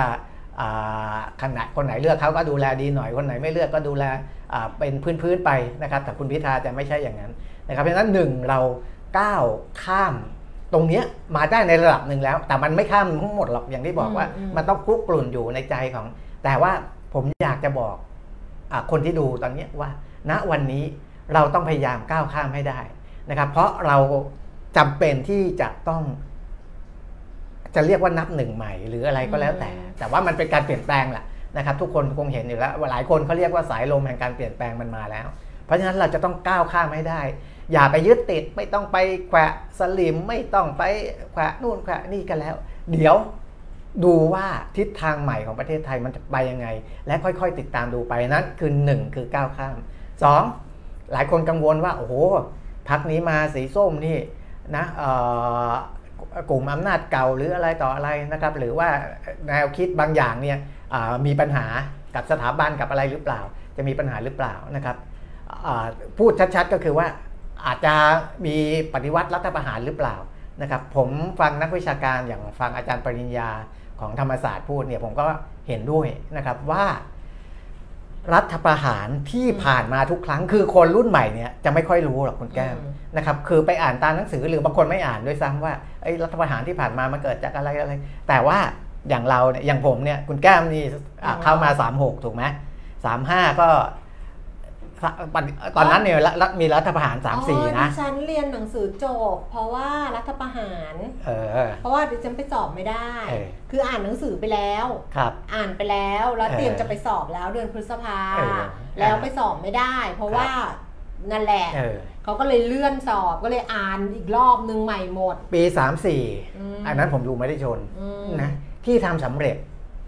ขนาดคนไหนเลือกเขาก็ดูแลดีหน่อย คนไหนไม่เลือกก็ดูแลเป็นพื้นๆไปนะครับแต่คุณพิธาจะไม่ใช่อย่างนั้นนะครับเพราะฉะนั้นหนึ่งเราก้าวข้าม ตรงเนี้ยมาได้ในระดับหนึ่งแล้ว แต่มันไม่ข้ามทั้งหมดหรอกอย่างที่บอกว่าอืมอืมมันต้องคลุกกลุ่นอยู่ในใจของ แต่ว่าผมอยากจะบอกอาคนที่ดูตอนเนี้ยว่า ณวันนี้เราต้องพยายามก้าวข้ามให้ได้นะครับ เพราะเราจำเป็นที่จะต้อง จะเรียกว่านับหนึ่งใหม่ หรืออะไรก็แล้วแต่อืมแต่ว่ามันเป็นการเปลี่ยนแปลงแหละนะครับ ทุกคนคงเห็นอยู่แล้วว่าหลายคนเขาเรียกว่าสายลมแห่งการเปลี่ยนแปลงมันมาแล้ว เพราะฉะนั้นเราจะต้องก้าวข้ามให้ได้ อย่าไปยึดติดไม่ต้องไปแขวะสลิมไม่ต้องไปแขวะนู่นแขวะนี่กันแล้ว เดี๋ยวดูว่าทิศทางใหม่ของประเทศไทยมันจะไปยังไง และค่อยๆ ติดตามดูไปนั้นคือหนึ่งคือก้าวข้ามสองหลายคนกังวลว่าโอ้โหพักนี้มาสีส้มนี่นะกลุ่มอำนาจเก่าหรืออะไรต่ออะไรนะครับ หรือว่าแนวคิดบางอย่างเนี่ยมีปัญหากับสถาบันกับอะไรหรือเปล่า จะมีปัญหาหรือเปล่านะครับพูดชัดๆก็คือว่า อาจจะมีปฏิวัติรัฐประหารหรือเปล่านะครับผมฟังนักวิชาการอย่างฟังอาจารย์ปริญญาของธรรมศาสตร์พูดเนี่ยผมก็เห็นด้วยนะครับว่า รัฐประหารที่ผ่านมาทุกครั้ง คือคนรุ่นใหม่เนี่ยจะไม่ค่อยรู้หรอกคุณแก้มนะครับคือไปอ่านตามหนังสือหรือบางคนไม่อ่านด้วยซ้ำว่าไอ้รัฐประหารที่ผ่านมามันเกิดจากอะไรอะไร แต่ว่าอย่างเราเนี่ยอย่างผมเนี่ยคุณแก้มนี่เข้ามา 36 ถูกไหมสามห้าก็ ตอนนั้นเนี่ยรัฐมีรัฐประหารอ๋อ34นะดิฉันเรียนหนังสือจบ เพราะว่ารัฐประหารเออเพราะว่าดิฉันไปสอบไม่ได้เออคืออ่านหนังสือไปแล้วครับอ่านไปแล้วแล้วเออเตรียมจะไปสอบแล้วเดือนพฤษภาเออแล้วไปสอบไม่ได้ เพราะว่านั่นแหละเออเขาก็เลยเลื่อนสอบก็เลยอ่านอีกรอบนึงใหม่หมด ปีอืม34 อันนั้นผมดูไม่ได้ชนอืมนะที่ทำสำเร็จ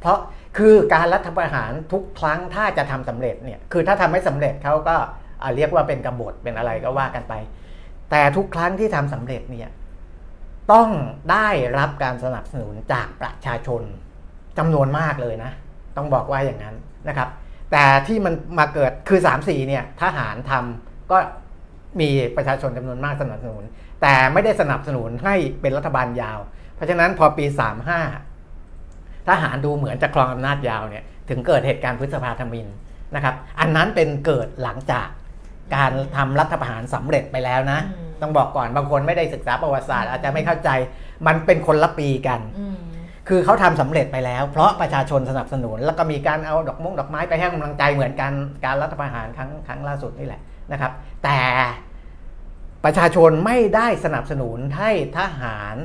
เพราะคือการรัฐประหารทุกครั้งถ้าจะทำสำเร็จเนี่ยคือถ้าทำไม่สำเร็จเขาก็เรียกว่าเป็นกบฏเป็นอะไรก็ว่ากันไป แต่ทุกครั้งที่ทำสำเร็จเนี่ยต้องได้รับการสนับสนุนจากประชาชนจำนวนมากเลยนะ ต้องบอกว่าอย่างนั้นนะครับ แต่ที่มันมาเกิดคือ3 4เนี่ยทหารทำก็มีประชาชนจำนวนมากสนับสนุน แต่ไม่ได้สนับสนุนให้เป็นรัฐบาลยาว เพราะฉะนั้นพอปี 35 ทหารดูเหมือนจะครองอำนาจยาวเนี่ยถึงเกิดเหตุการณ์พฤษภาธมินนะครับ อันนั้นเป็นเกิดหลังจากการทำรัฐประหารสำเร็จไปแล้วนะอืมต้องบอกก่อนบางคนไม่ได้ศึกษาประวัติศาสตร์ อาจจะไม่เข้าใจมันเป็นคนละปีกันอืมคือเขาทำสำเร็จไปแล้ว เพราะประชาชนสนับสนุน แล้วก็มีการเอาดอกมงดอกไม้ไปให้กำลังใจเหมือนกันการรัฐประหารครั้งครั้งล่าสุดนี่แหละนะครับ แต่ประชาชนไม่ได้สนับสนุนให้ทหาร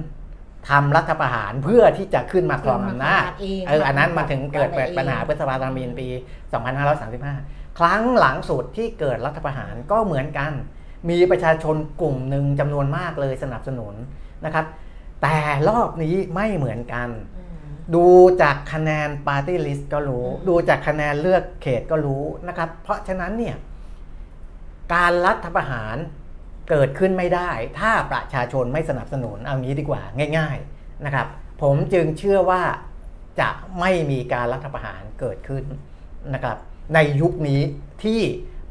ทำรัฐประหารเพื่อที่จะขึ้นมาครองอำนาจเองเอออันนั้นมันถึงเกิดเองปัญหาพฤษภาธมินปี 2535 ครั้งหลังสุดที่เกิดรัฐประหารก็เหมือนกัน มีประชาชนกลุ่มหนึ่งจำนวนมากเลยสนับสนุนนะครับ แต่รอบนี้ไม่เหมือนกันอืมดูจากคะแนนปาร์ตี้ลิสต์ก็รู้อืมดูจากคะแนนเลือกเขตก็รู้นะครับ เพราะฉะนั้นเนี่ยการรัฐประหาร เกิดขึ้นไม่ได้ ถ้าประชาชนไม่สนับสนุนเอางี้ดีกว่าง่าย ๆนะครับ ผมจึงเชื่อว่าจะไม่มีการรัฐประหารเกิดขึ้นนะครับ ในยุคนี้ที่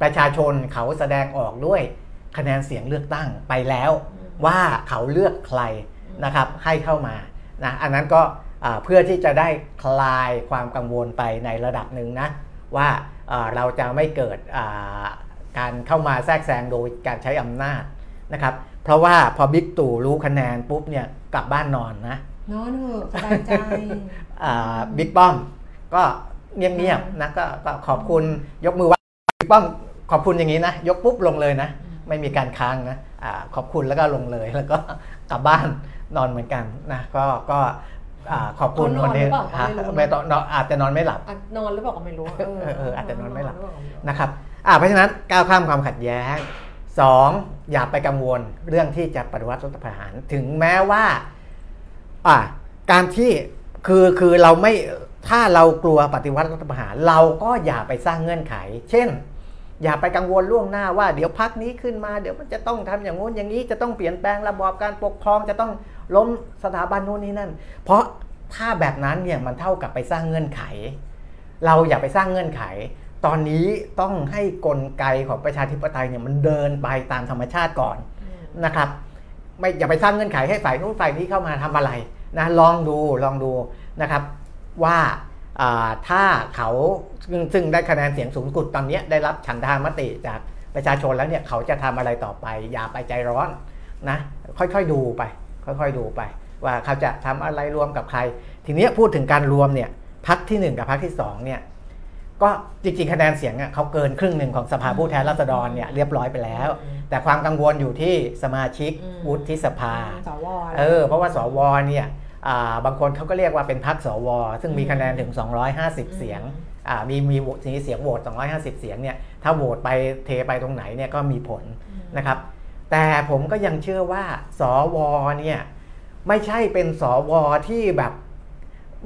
ประชาชนเขาแสดงออกด้วยคะแนนเสียงเลือกตั้งไปแล้ว ว่าเขาเลือกใครนะครับให้เข้ามานะอันนั้นก็อ่าเพื่อที่จะได้คลายความกังวลไปในระดับหนึ่งนะว่าอ่าเราจะไม่เกิดอ่า การเข้ามาแทรกแซงโดยการใช้อำนาจนะครับเพราะว่าพอบิ๊กตู่รู้คะแนนปุ๊บเนี่ยกลับบ้านนอนนะนอนเถอะสบายใจอ่าบิ๊กป้อมก็เงียบๆนะก็ก็ขอบคุณยกมือไหว่าบิ๊กป้อมขอบคุณอย่างนี้นะ ยกปุ๊บลงเลยนะ ไม่มีการค้างนะอาขอบคุณแล้วก็ลงเลยแล้วก็กลับบ้านนอนเหมือนกันนะก็ก็อ่าขอบคุณเขานอนคนที่หรือเปล่าก็ฮะไม่รู้นะไม่ต้องนอนอาจจะนอนไม่หลับอะนอนหรือเปล่าก็ไม่รู้เออเอออาจจะนอนไม่หลับรืเปาก็ไม่รู้นะครับ อ่าเพราะฉะนั้นก้าวข้ามความขัดแย้ง 2. อย่าไปกังวลเรื่องที่จะปฏิวัติรัฐประหาร ถึงแม้ว่าอ่าการที่คือคือเราไม่ถ้าเรากลัวปฏิวัติรัฐประหาร เราก็อย่าไปสร้างเงื่อนไข เช่น อย่าไปกังวลล่วงหน้าว่าเดี๋ยวพักนี้ขึ้นมาเดี๋ยวมันจะต้องทำอย่างงู้นอย่างนี้จะต้องเปลี่ยนแปลงระบอบการปกครองจะต้องล้มสถาบันนู้นนี้นั่น เพราะถ้าแบบนั้นเนี่ยมันเท่ากับไปสร้างเงื่อนไข เราอย่าไปสร้างเงื่อนไข ตอนนี้ต้องให้กลไกของประชาธิปไตยเนี่ยมันเดินไปตามธรรมชาติก่อนอืมนะครับ ไม่อย่าไปสร้างเงื่อนไขให้ฝ่ายนู้นฝ่ายนี้เข้ามาทำอะไรนะลองดูลองดูนะครับว่าอ่าถ้าเขาซึ่งซึ่งได้คะแนนเสียงสูงสุดตอนเนี้ยได้รับฉันทามติจากประชาชนแล้วเนี่ยเขาจะทำอะไรต่อไป อย่าไปใจร้อนนะค่อยๆดูไป ค่อยๆดูไป ว่าเขาจะทำอะไรรวมกับใคร ทีเนี้ยพูดถึงการรวมเนี่ยพักที่หนึ่งกับพักที่สองเนี่ย ก็จริงๆคะแนนเสียงอะเขาเกินครึ่งหนึ่งของสภาผู้แทนราษฎรเนี่ยเรียบร้อยไปแล้ว แต่ความกังวลอยู่ที่สมาชิกอืมวุฒิสภาสวเออเพราะว่าสวเนี่ยอ่าบางคนเขาก็เรียกว่าเป็นพรรคสว ซึ่งมีคะแนนถึง 250 เสียงอ่ามีมีโหวตมีเสียงโหวต 250 เสียงเนี่ยถ้าโหวตไปเทไปตรงไหนเนี่ยก็มีผลนะครับ แต่ผมก็ยังเชื่อว่าสวเนี่ยไม่ใช่เป็นสวที่แบบ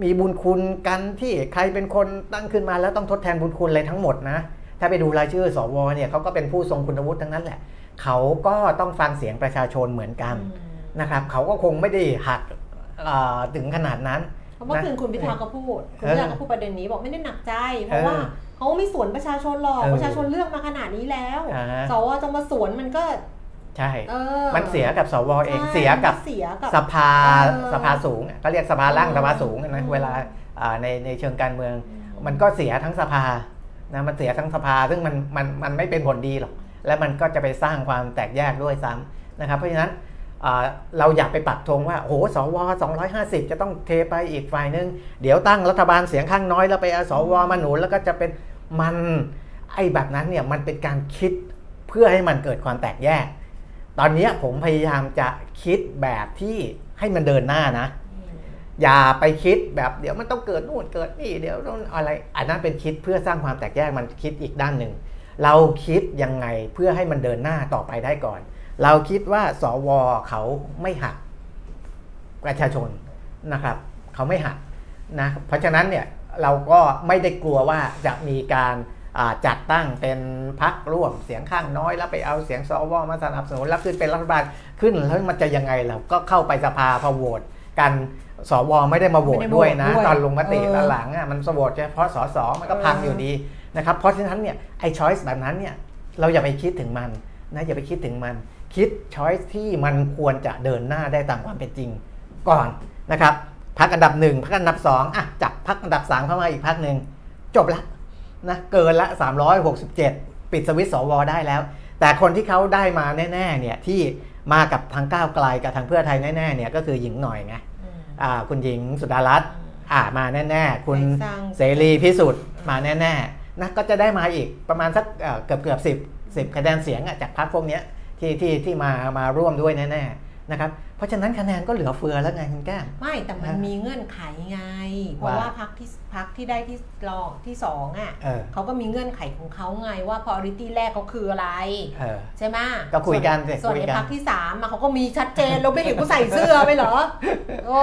มีบุญคุณกันที่ใครเป็นคนตั้งขึ้นมาแล้วต้องทดแทนบุญคุณอะไรทั้งหมดนะ ถ้าไปดูรายชื่อสวเนี่ยเขาก็เป็นผู้ทรงคุณวุฒิทั้งนั้นแหละ เขาก็ต้องฟังเสียงประชาชนเหมือนกันนะครับ เขาก็คงไม่ได้หักเอ่อถึงขนาดนั้นเพราะเมื่อคืนคุณพิธาก็พูดคุณพิธาก็พูดประเด็นนี้บอกไม่ได้หนักใจ เพราะเออว่าเขาไม่สวนประชาชนหรอกเออประชาชนเลือกมาขนาดนี้แล้วอ่าฮะสวจะมาสวนมันก็ ใช่เออมันเสียกับสวเองใช่เสียกับเสียกับสภาเออสภาสูงก็เรียกสภาล่างอืมสภาสูงนะอืมเวลาอ่าในในเชิงการเมืองอืมมันก็เสียทั้งสภานะมันเสียทั้งสภาซึ่งมันมันมันไม่เป็นผลดีหรอกและมันก็จะไปสร้างความแตกแยกด้วยซ้ำนะครับ เพราะฉะนั้นอ่าเราอยากไปปักธงว่าโอ้โหสว250 จะต้องเทไปอีกฝ่ายนึง เดี๋ยวตั้งรัฐบาลเสียงข้างน้อยแล้วไปเอาสวมาหนุนแล้วก็จะเป็นมันไอ้แบบนั้นเนี่ยมันเป็นการคิดเพื่อให้มันเกิดความแตกแยก ตอนเนี้ยผมพยายามจะคิดแบบที่ให้มันเดินหน้านะ อย่าไปคิดแบบเดี๋ยวมันต้องเกิดนู่นเกิดนี่เดี๋ยวต้องอะไร อันนั้นเป็นคิดเพื่อสร้างความแตกแยกมันคิดอีกด้านหนึ่งเราคิดยังไงเพื่อให้มันเดินหน้าต่อไปได้ก่อน เราคิดว่าสวเขาไม่หักประชาชนนะครับ เขาไม่หักนะเพราะฉะนั้นเนี่ยเราก็ไม่ได้กลัวว่าจะมีการอ่า จัดตั้งเป็นพักร่วมเสียงข้างน้อยแล้วไปเอาเสียงสวมาสนับสนุนแล้วขึ้นเป็นรัฐบาลขึ้นแล้วมันจะยังไงเราก็เข้าไปสภาพอโหวตกันสวไม่ได้มาโหวตด้วยนะ ตอนลงมติเออตอนหลังอะมันโหวตเฉพาะสสมันก็พังอยู่ดีนะครับเพราะฉะนั้นเนี่ยไอ้ช้อยส์แบบนั้นเนี่ยเราอย่าไปคิดถึงมันนะอย่าไปคิดถึงมัน คิดช้อยที่มันควรจะเดินหน้าได้ตามความเป็นจริงก่อนนะครับพักอันดับหนึ่งพักอันดับสองอะจับพักอันดับสามเข้ามาอีกพักหนึ่งจบละ นะเกินละ 367 ปิดสวิตช์สวได้แล้ว แต่คนที่เขาได้มาแน่ๆเนี่ยที่มากับทางก้าวไกลกับทางเพื่อไทยแน่ๆเนี่ยก็คือหญิงหน่อยไงอืมอ่าคุณหญิงสุดารัตน์อ่ามาแน่ๆ คุณได้สร้างเสรีพิสุทธิ์มาแน่ๆนะก็จะได้มาอีกประมาณสักเอ่อเกือบเกือบสิบสิบคะแนนเสียงอะจากพรรคพวกเนี้ยที่ที่ที่มามาร่วมด้วยแน่ๆนะครับ เพราะฉะนั้นคะแนนก็เหลือเฟือแล้วไงคุณแก้ม ไม่แต่มันนะมีเงื่อนไขไง เพราะว่าว่าพักที่พักที่ได้ที่รองที่สองอะเออ เขาก็มีเงื่อนไขของเขาไงว่า priority แรกเขาคืออะไร เออ ใช่ไหมก็คุยกันสิส่วนคุยในกัน พักที่สามอะเขาก็มีชัดเจนเราไม่เห็นเขาใส่เสื้อไปเหรอ โอ้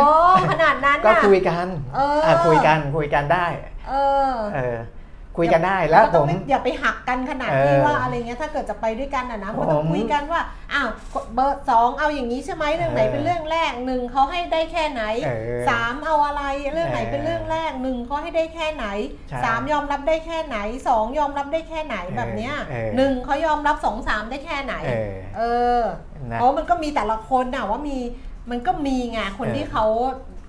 ขนาดนั้นก็น่ะ คุยกันเอออะคุยกันคุยกันได้ เออ เออ คุยกันได้แล้วก็ผต้องมไม่อย่าไปหักกันขนาดเออที่ว่าอะไรเงี้ยถ้าเกิดจะไปด้วยกันอะนะก็ต้องผมคุยกันว่าอ้าวเบอร์สองเอาอย่างนี้ใช่ไหมเรื่องไหนเออเป็นเรื่องแรกหนึ่งเขาให้ได้แค่ไหนเออสามเอาอะไรเรื่องไหนเออเป็นเรื่องแรกหนึ่งเขาให้ได้แค่ไหนใช่สามยอมรับได้แค่ไหนสองยอมรับได้แค่ไหนแบบเนี้ยเออหนึ่งเขายอมรับสองสามได้แค่ไหน เออเออนะเพราะมันก็มีแต่ละคนน่ะว่ามีมันก็มีไงคนเออที่เขา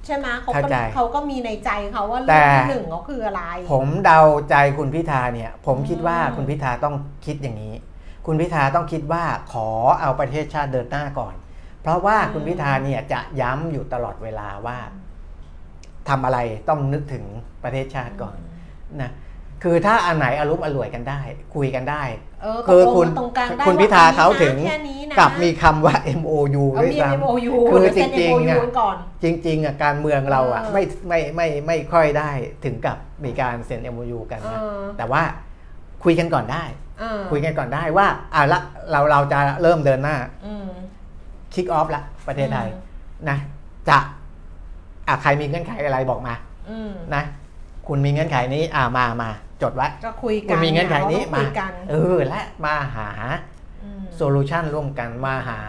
ใช่ไหมเขาก็เข้าใจ เขาก็มีในใจเขาว่าแต่เรื่องที่หนึ่งเขาคืออะไร ผมเดาใจคุณพิธาเนี่ย ผมคิดว่าอืม คุณพิธาต้องคิดอย่างนี้ คุณพิธาต้องคิดว่าขอเอาประเทศชาติเดินหน้าก่อน เพราะว่าคุณพิธาเนี่ยจะย้ำอยู่ตลอดเวลาว่าทำอะไรต้องนึกถึงประเทศชาติก่อนนะ คือถ้าอันไหนอารมณ์อร่วยกันได้ คุยกันได้เออคือตกลงคุณกันตรงกลางได้คุณพิธาเขาถึงแค่นี้นะกับมีคำว่า MOU เอาด้วยมีซ้ำ MOU คือเดี๋ยวเซ็นจริงๆ MOU อะกันก่อนจริงๆอะการเมืองเราอะเออไม่ไม่ไม่ไม่ค่อยได้ถึงกับมีการเซ็น MOU กันเอนะอแต่ว่าคุยกันก่อนได้เออคุยกันก่อนได้ว่าอะละเราเราจะเริ่มเดินหน้าอืม kick off ละประเทศไทยอืมนะจะอะใครมีเงื่อนไขอะไรบอกมาอืมนะคุณมีเงื่อนไขนี้อ่ามามา จดไว้ก็คุยกัคุณมีเงื่อนไขนี้เรามาคุยกันเออและมาหา solution ร่วมกันมาหา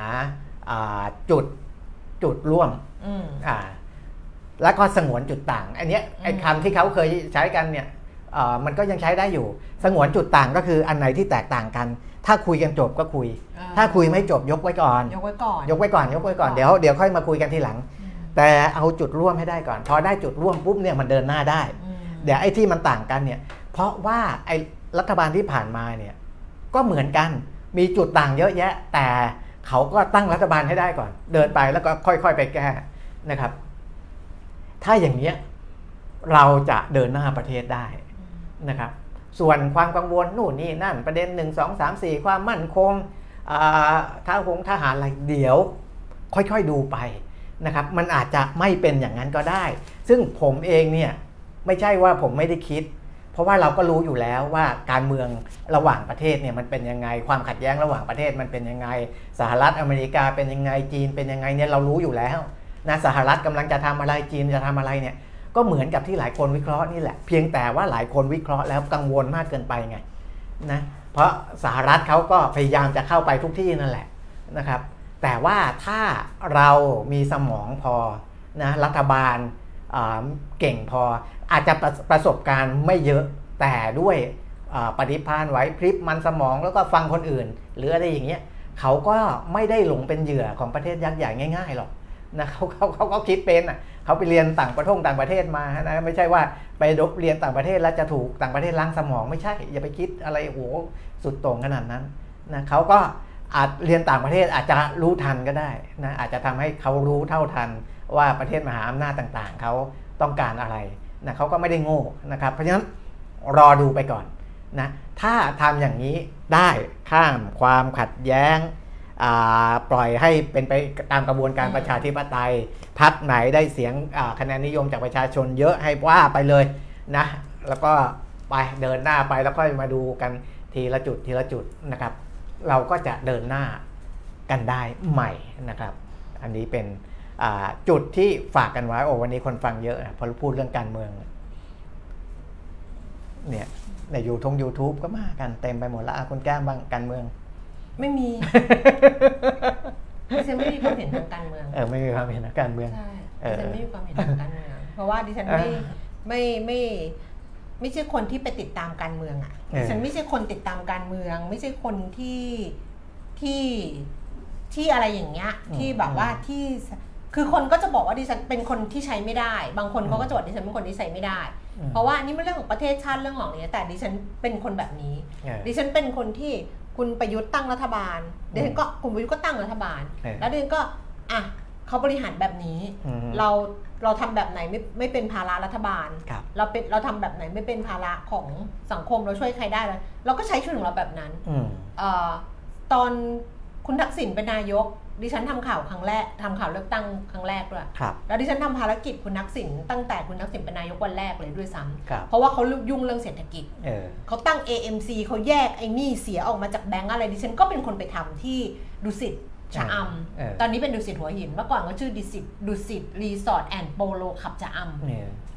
อ่าจุดจุดร่วมอืมอ่าแล้วก็สงวนจุดต่าง อันเนี้ยไอ้อืมคำที่เขาเคยใช้กันเนี่ยเอ่อมันก็ยังใช้ได้อยู่ สงวนจุดต่างก็คืออันไหนที่แตกต่างกัน ถ้าคุยกันจบก็คุยเออถ้าคุยไม่จบยกไว้ก่อน ยกไว้ก่อน ยกไว้ก่อนยกไว้ก่อนเดี๋ยวเดี๋ยวค่อยมาคุยกันทีหลังอืมแต่เอาจุดร่วมให้ได้ก่อน พอได้จุดร่วมปุ๊บเนี่ยมันเดินหน้าได้อืมเดี๋ยวไอ้ที่มันต่างกันเนี่ย เพราะว่าไอ้รัฐบาลที่ผ่านมาเนี่ยก็เหมือนกันมีจุดต่างเยอะแยะ แต่เขาก็ตั้งรัฐบาลให้ได้ก่อน เดินไปแล้วก็ค่อยๆไปแก้นะครับ ถ้าอย่างเนี้ยเราจะเดินหน้าประเทศได้นะครับ ส่วนความกังวลนู่นนี่นั่นประเด็นหนึ่งสองสามสี่ความมั่นคงอ่าท้าหงทหารอะไรเดี๋ยว ค่อยๆดูไปนะครับ มันอาจจะไม่เป็นอย่างนั้นก็ได้ ซึ่งผมเองเนี่ยไม่ใช่ว่าผมไม่ได้คิด เพราะว่าเราก็รู้อยู่แล้วว่าการเมืองระหว่างประเทศเนี่ยมันเป็นยังไง ความขัดแย้งระหว่างประเทศมันเป็นยังไง สหรัฐอเมริกาเป็นยังไงจีนเป็นยังไงเนี่ยเรารู้อยู่แล้วนะสหรัฐกำลังจะทำอะไรจีนจะทำอะไรเนี่ยก็เหมือนกับที่หลายคนวิเคราะห์นี่แหละ เพียงแต่ว่าหลายคนวิเคราะห์แล้วกังวลมากเกินไปไงนะเพราะสหรัฐเขาก็พยายามจะเข้าไปทุกที่นั่นแหละนะครับ แต่ว่าถ้าเรามีสมองพอนะรัฐบาล เก่งพออาจจะประประสบการณ์ไม่เยอะแต่ด้วยปฏิภาณไหวพริบมันสมองแล้วก็ฟังคนอื่น หรืออะไรอย่างเงี้ยเขาก็ไม่ได้หลงเป็นเหยื่อของประเทศยักษ์ใหญ่ง่ายๆหรอกนะเขาเขาเขาเขาคิดเป็นอะเขาไปเรียนต่างประเทศต่างประเทศมานะไม่ใช่ว่าไปเรียนต่างประเทศแล้วจะถูกต่างประเทศล้างสมองไม่ใช่ อย่าไปคิดอะไรโอ้โหสุดโต่งขนาดนั้นนะเขาก็อาจเรียนต่างประเทศอาจจะรู้ทันก็ได้นะอาจจะทำให้เขารู้เท่าทัน ว่าประเทศมหาอำนาจต่างๆ เขาต้องการอะไรนะเขาก็ไม่ได้โง่นะครับ เพราะฉะนั้นรอดูไปก่อนนะถ้าทำอย่างนี้ได้ข้ามความขัดแย้งอ่าปล่อยให้เป็นไปตามกระบวนการอืมประชาธิปไตยพักไหนได้เสียงอ่าคะแนนนิยมจากประชาชนเยอะให้ว่าไปเลยนะแล้วก็ไปเดินหน้าไปแล้วค่อยมาดูกันทีละจุดทีละจุดนะครับ เราก็จะเดินหน้ากันได้ใหม่นะครับ อันนี้เป็นอ่า จุดที่ฝากกันไว้โอ้วันนี้คนฟังเยอะนะพอพูดเรื่องการเมืองเนี่ยในยูทง YouTube ก็มากันเต็มไปหมดแล้วอะคุณแก้มบ้างการเมือง ไม่มีดิฉันไม่มีความเห็นทางการเมืองเออไม่มีความเห็นทางการเมืองใช่เอดิอฉันไม่มีความเห็นทางการเมือง เพราะว่าดิฉันไม่เออไม่ไม่ไม่ใช่คนที่ไปติดตามการเมืองอะเออดิฉันไม่ใช่คนติดตามการเมือง ไม่ใช่คนที่ที่ที่อะไรอย่างเงี้ยอืมที่แบบว่าที่ คือคนก็จะบอกว่าดิฉันเป็นคนที่ใช้ไม่ได้ บางคนเขาก็จะบอกดิฉันเป็นคนที่ใช้ไม่ได้อืมเพราะว่านี่มันเรื่องของประเทศชาติเรื่องของนี้แต่ดิฉันเป็นคนแบบนี้เออดิฉันเป็นคนที่คุณประยุทธ์ตั้งรัฐบาลดิฉันก็คุณประยุทธ์ก็ตั้งรัฐบาลเออแล้วดิฉันก็อะเขาบริหารแบบนี้อืมเราเราทำแบบไหนไม่ไม่เป็นภาระรัฐบาลครับเราเป็นเราทำแบบไหนไม่เป็นภาระของสังคมเราช่วยใครได้เลยเราก็ใช้ชีวิตของเราแบบนั้นอืมเออตอนคุณทักษิณเป็นนายก ดิฉันทำข่าวครั้งแรกทำข่าวเลือกตั้งครั้งแรกด้วยครับแล้วดิฉันทำภารกิจคุณทักษิณตั้งแต่คุณทักษิณเป็นนายกวันแรกเลยด้วยซ้ำครับเพราะว่าเขายุ่งเรื่องเศรษฐกิจเออเขาตั้ง AMC เขาแยกไอ้หนี้เสียออกมาจากแบงก์อะไรดิฉันก็เป็นคนไปทำที่ดุสิตชะอำเออตอนนี้เป็นดุสิตหัวหินเมื่อก่อนก็ชื่อดุสิตดุสิต Resort and Polo Club ชะอำ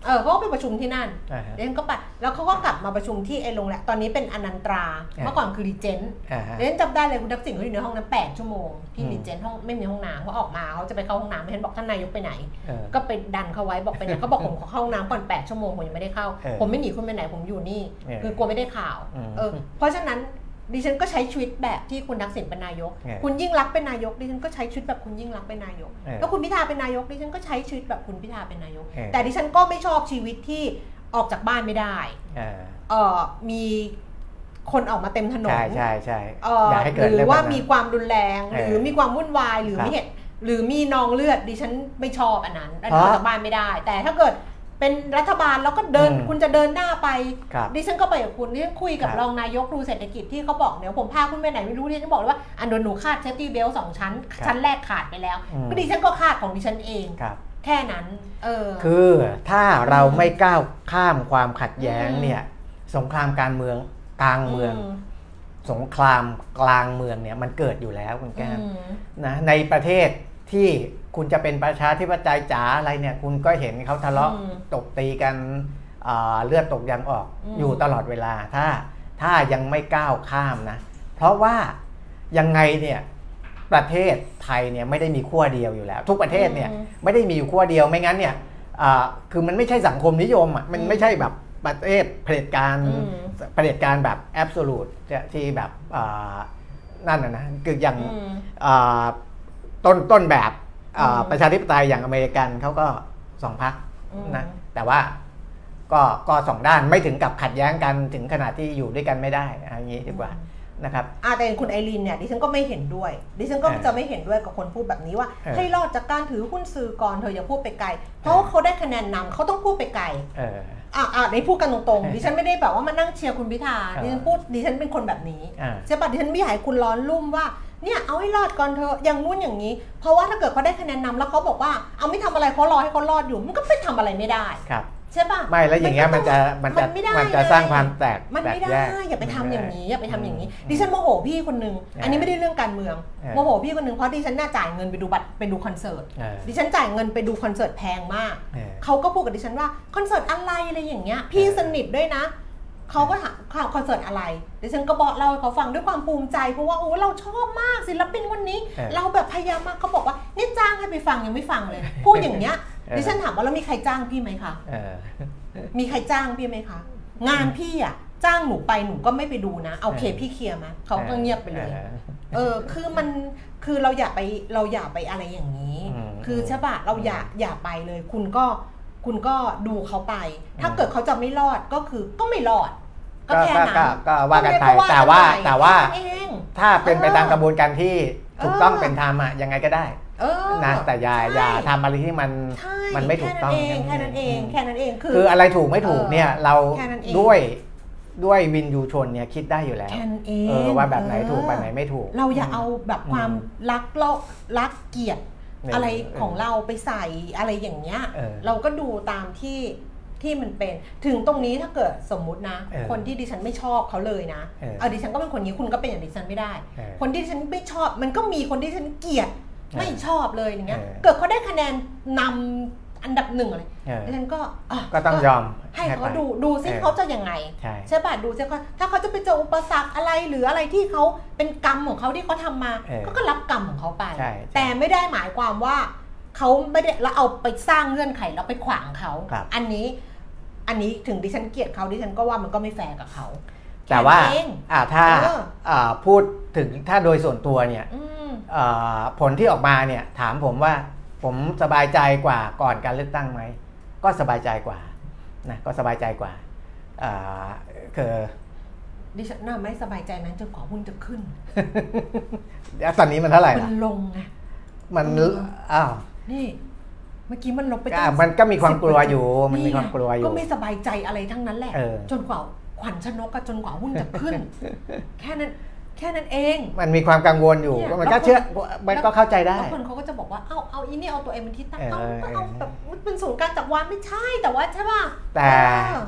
เนี่ยเออเขาก็ไปประชุมที่นั่นอ่าฮะ เดี๊ยนก็ไปแล้วเขาก็กลับมาประชุมที่ไอ้โรงแรมตอนนี้เป็นอนันตราอ่า เมื่อก่อนคือรีเจนต์อ่าฮะ เดี๊ยนจำได้เลยคุณทักษิณเขาอยู่ในห้องนั้น8ชั่วโมงที่อืม รีเจนต์ห้องไม่มีห้องน้ำเขาออกมาเขาจะไปเข้าห้องน้ำไม่เห็นบอกท่านนายกไปไหน เออ ก็ไปดันเขาไว้บอกไปไหนเขาบอกผมขอเข้าห้องน้ำก่อน8ชั่วโมงผมยังไม่ได้เข้า เออผมไม่หนีคุณไปไหนผมอยู่นี่ เออคือกลัวไม่ได้ข่าว อืม เออ เพราะฉะนั้น ดิฉันก็ใช้ชีวิตแบบที่คุณทักษิณเป็นนายกเออคุณยิ่งรักษณ์เป็นนายก ดิฉันก็ใช้ชีวิตแบบคุณยิ่งรักษณ์เป็นนายกเออแล้วคุณพิธาเป็นนายก ดิฉันก็ใช้ชีวิตแบบคุณพิธาเป็นนายกเออแต่ดิฉันก็ไม่ชอบชีวิตที่ออกจากบ้านไม่ได้เออเออมีคนออกมาเต็มถนนใช่ใช่ใช่เอออย่าให้หเกิดรือเรื่องว่าแบบนั้นมีความรุนแรงเอหอรือมีความวุ่นวายหรือครับมีเหตุหรือมีนองเลือดดิฉันไม่ชอบอันนั้นอันเพนั้นอราะอกจากบ้านไม่ได้ แต่ถ้าเกิด เป็นรัฐบาลแล้วก็เดินอืมคุณจะเดินหน้าไปครับดิฉันก็ไปกับคุณดิฉันคุยกับครับรองนายกดูเศรษฐกิจที่เขาบอกเดี๋ยวผมพาคุณไปไหนไม่รู้ดิฉันบอกเลยว่าอันโดนหนูคาดเซฟตี้เบลสองชั้น ครับชั้นแรกขาดไปแล้วอืม ก็ดิฉันก็คาดของดิฉันเอง ครับ แค่นั้น เออ คือถ้าเราไม่ก้าวข้ามความขัดแย้งอืม เนี่ยสงครามการเมืองกลางเมืองมสงครามกลางเมืองเนี่ยมันเกิดอยู่แล้วคุณแก้มอืมนะในประเทศที่ คุณจะเป็นประชาธิปไตยจ๋าอะไรเนี่ย คุณก็เห็นเขาทะเลาะอืมตบตีกันอ่าเลือดตกยางออกอืมอยู่ตลอดเวลาถ้าถ้ายังไม่ก้าวข้ามนะ เพราะว่ายังไงเนี่ยประเทศไทยเนี่ยไม่ได้มีขั้วเดียวอยู่แล้ว ทุกประเทศเนี่ยไม่ได้มีอยู่ขั้วเดียวไม่งั้นเนี่ยอ่าคือมันไม่ใช่สังคมนิยมอะมันไม่ใช่แบบประเทศเผด็จการอืมเผด็จการแบบแอบสูตที่แบบอ่านั่นนะนะคืออย่างอืมอ่าต้นต้นแบบอ่าอืม ประชาธิปไตยอย่างอเมริกันเขาก็สองพักอืมนะแต่ว่าก็ก็สองด้านไม่ถึงกับขัดแย้งกันถึงขนาดที่อยู่ด้วยกันไม่ได้เอย่างนี้ดีกว่านะครับอ่าแต่คุณไอรีนเนี่ยดิฉันก็ไม่เห็นด้วย ดิฉันก็เออจะไม่เห็นด้วยกับคนพูดแบบนี้ว่าเออให้รอดจากการถือหุ้นสื่อก่อนเธออย่าพูดไปไกล เพราะว่าเขาได้คะแนนนำเขาต้องพูดไปไกลเอออ่าอ่าในพูดกันตรงเออๆดิฉันไม่ได้แบบว่ามานั่งเชียร์คุณพิธาเออดิฉันพูดดิฉันเป็นคนแบบนี้อ่าใช่ปะดิฉันไม่อยากให้คุณร้อนรุ่มว่า เนี่ยเอาให้รอดก่อนเธอะอย่างนู้นอย่างนี้ เพราะว่าถ้าเกิดเขาได้คะแนนนำแล้วเขาบอกว่าเอาไม่ทำอะไรเขารอให้เขารอดอยู่มันก็ไม่ทำอะไรไม่ได้ครับใช่ปะไม่แล้วอย่างเงี้ยมันจะมันจะมันไม่ได้มันจะสร้างความแตกมันแตกไม่ได้แยกอย่าไปทำอย่างนี้อย่าไปทำอย่างนี้อืมดิฉันโมโหพี่คนหนึ่งเอออัอันนี้ไม่ได้เรื่องการเมืองเออโมโหพี่คนหนึ่งเพราะดิฉันน่าจ่ายเงินไปดูบัตรไปดูคอนเสิร์ตเออดิฉันจ่ายเงินไปดูคอนเสิร์ตแพงมากเออเขาก็พูดกับดิฉันว่าคอนเสิร์ตอะไรอะไรอย่างเงี้ยพี่เออสนิทด้วยนะ เขาก็ถามข่าวคอนเสิร์ตอะไรดิฉันก็บอกเล่าให้เขาฟังด้วยความภูมิใจเพราะว่าโอ้เราชอบมากศิลปินคนนี้เออเราแบบพยายามมากเขาบอกว่านี่จ้างให้ไปฟังยังไม่ฟังเลยพูดอย่างเงี้ยเออดิฉันถามว่าแล้วมีใครจ้างพี่ไหมคะเออมีใครจ้างพี่ไหมคะ งานพี่อะจ้างหนูไปหนูก็ไม่ไปดูนะเอาเคเออพี่เคลียร์มาเขาก็เงียบไปเลยออเออคือมันคือเราอย่าไปเราอย่าไปอะไรอย่างนี้อืมคือใช่ปะเราอย่าอย่าไปเลย คุณก็ คุณก็ดูเขาไป ถ้าอืมเกิดเขาจะไม่รอดก็คือก็ไม่รอด ก็ก็แค่ก็นั้นก็ก็ว่ากันไปก็เรียกแต่ว่ากันไปแต่ว่าแค่นั้นเองถ้าเป็นไปเออตามกระบวนการที่ถูกต้องเออเป็นธรรมอะยังไงก็ได้เออนะแต่อย่าใช่อย่าทำอะไรที่มันใช่มันไม่ถูกต้องแค่นั้นเองอืมแค่นั้นเองแค่นั้นเองคือคืออะไรถูกไม่ถูกเนี่ยเราแค่นั้นเองด้วยด้วยวินยูชนเนี่ยคิดได้อยู่แล้วแค่นั้นเองเออว่าแบบไหนถูกเออแบบไหนไม่ถูก เราอย่าเอาแบบความอืมรักเรารักเกียรติเออออะไรของเราไปใส่อะไรอย่างเงี้ยเออเราก็ดูตามที่ที่มันเป็นถึงตรงนี้ถ้าเกิดสมมุตินะเออคนที่ดิฉันไม่ชอบเขาเลยนะเออเอาดิฉันก็เป็นคนนี้คุณก็เป็นอย่างดิฉันไม่ได้เออคนที่ดิฉันไม่ชอบ มันก็มีคนที่ดิฉันเกลียดเออไม่ชอบเลยอย่างเงี้ยเออเกิดเขาได้คะแนนนำ อันดับหนึ่งอะไรเออดิฉันก็ะก็ต้องยอม ให้เขาไปดูดูซิเออเขาจะยังไงใช่ใช่ป่ะดูซิเขาถ้าเขาจะไปเจออุปสรรคอะไรหรืออะไรที่เขาเป็นกรรมของเขาที่เขาทำมาเออเขาก็รับกรรมของเขาไปใช่แต่ไม่ได้หมายความว่าเขาไม่ได้แล้วเอาไปสร้างเงื่อนไขแล้วไปขวางเขาครับอันนี้อันนี้ถึงดิฉันเกลียดเขาดิฉันก็ว่ามันก็ไม่แฟร์กับเขาแต่ว่าแค่นั้นเองอ่าถ้าเอออ่าพูดถึงถ้าโดยส่วนตัวเนี่ยอืมอ่าผลที่ออกมาเนี่ยถามผมว่า ผมสบายใจกว่าก่อนการเลือกตั้งไหม ก็สบายใจกว่านะก็สบายใจกว่าอ่าคือดิฉันน่าไม่สบายใจนั้นจนกว่าหุ้นจะขึ้นแล้วตอนนี้มันเท่าไหร่มัล่ะนลงไงมันเอออ้าวนี่เมื่อกี้มันลบไปก็ตั้งมันก็มีความกลัวอยู่10%มันมีความกลัวอยู่ ก็ไม่สบายใจอะไรทั้งนั้นแหละเออจนกว่าขวัญชนกกับจนกว่าหุ้นจะขึ้น แค่นั้น แค่นั้นเอง มันมีความกังวลอยู่เนี่ยมันแล้ก็วเชื่อมันก็เข้าใจได้แล้วคนเขาก็จะบอกว่าเอ้าเอาอีนี่เอาตัวเองเป็นที่ตั้งเออเอ้าก็เอาแบบมันเป็นศูนย์กลางจักรวาลไม่ใช่แต่ว่าใช่ป่ะแต่เออ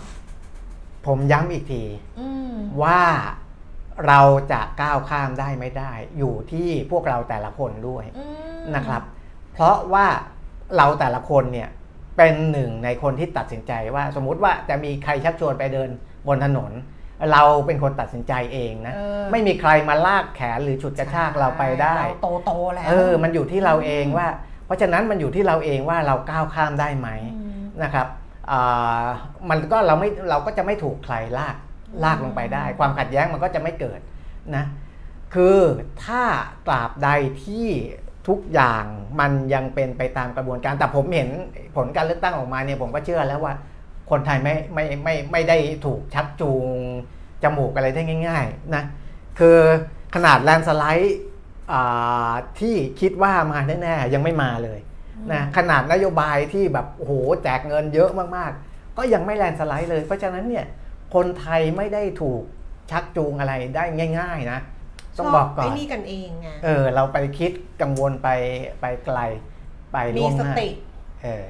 ผมย้ำอีกที อืมว่าเราจะก้าวข้ามได้ไม่ได้ อยู่ที่พวกเราแต่ละคนด้วยอืมนะครับ เพราะว่าเราแต่ละคนเนี่ยเป็นหนึ่งในคนที่ตัดสินใจว่าสมมุติว่าจะมีใครชักชวนไปเดินบนถนน เราเป็นคนตัดสินใจเองนะเออไม่มีใครมาลากแขนหรือฉุดกระชากเราไปได้เราโตโตๆแล้วเออมันอยู่ที่เราเองว่า เพราะฉะนั้นมันอยู่ที่เราเองว่าเราก้าวข้ามได้ไหมอืมนะครับอ่ามันก็เราไม่เราก็จะไม่ถูกใครลากลากลงไปได้ ความขัดแย้งมันก็จะไม่เกิดนะคือถ้าตราบใดที่ทุกอย่างมันยังเป็นไปตามกระบวนการแต่ผมเห็นผลการเลือกตั้งออกมาเนี่ยผมก็เชื่อแล้วว่า คนไทยไม่ไม่ไม่ไม่ได้ถูกชักจูงจมูกอะไรได้ง่ายๆนะคือขนาดแลนด์สไลด์อ่าที่คิดว่ามาแน่ๆยังไม่มาเลยนะขนาดนโยบายที่แบบโอ้โหแจกเงินเยอะมากๆ ก็ยังไม่แลนด์สไลด์เลย เพราะฉะนั้นเนี่ยคนไทยไม่ได้ถูกชักจูงอะไรได้ง่าย ๆ นะ ต้องบอกก่อไอ้นนี่กันเองไงเออ เราไปคิดกังวลไปไปไกลไปมีล่วงสหน้าติเออ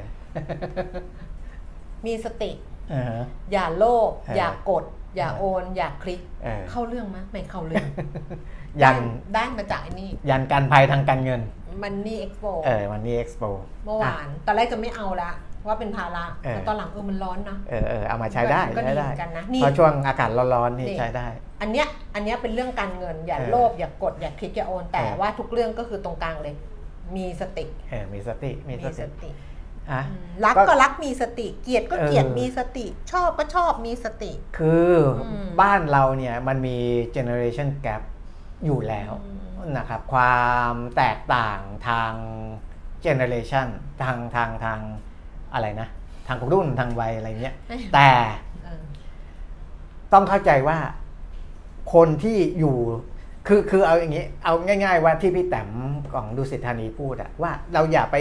มีสติเอออย่าโลภเอออย่ากด อย่าโอน อย่าคลิกเออเข้าเรื่องไหมไม่เข้าเรื่อง ยันได้มาจากไอ้นี่ยันการภัยทางการเงิน มันนี่เอ็กโปเออวันนี้เอ็กซ์โปเมื่อวานตอนแรกจะไม่เอาละว่าเป็นภาระเออแต่ตอนหลังเออมันร้อนนะเออเออเอามาใช้ได้มันก็ใช้ได้ดีเหมือนกันนะนี่เพราะช่วงอากาศร้อนๆนี่นี่ใช้ได้ อันเนี้ยอันเนี้ยเป็นเรื่องการเงิน อย่าเออโลภอย่ากดอย่าคลิกอย่าโอน แต่เออว่าทุกเรื่องก็คือตรงกลางเลย มีสติเออมีสติมีมีสสติติ อะอืมรักก็ก็รักมีสติ เกลียดก็เกลียดเออมีสติ ชอบก็ชอบมีสติ คืออมบ้านเราเนี่ยมันมี generation gap อยู่แล้วอืมนะครับความแตกต่างทาง generation ทางทางทางอะไรนะ ทางรุ่นทางวัยอะไรเงี้ยแต่เออต้องเข้าใจว่าคนที่อยู่คือคือเอาอย่างนี้ เอาง่าย ๆ ว่าที่พี่แต้มของดุสิตธานีพูดอะว่าเราอย่าไป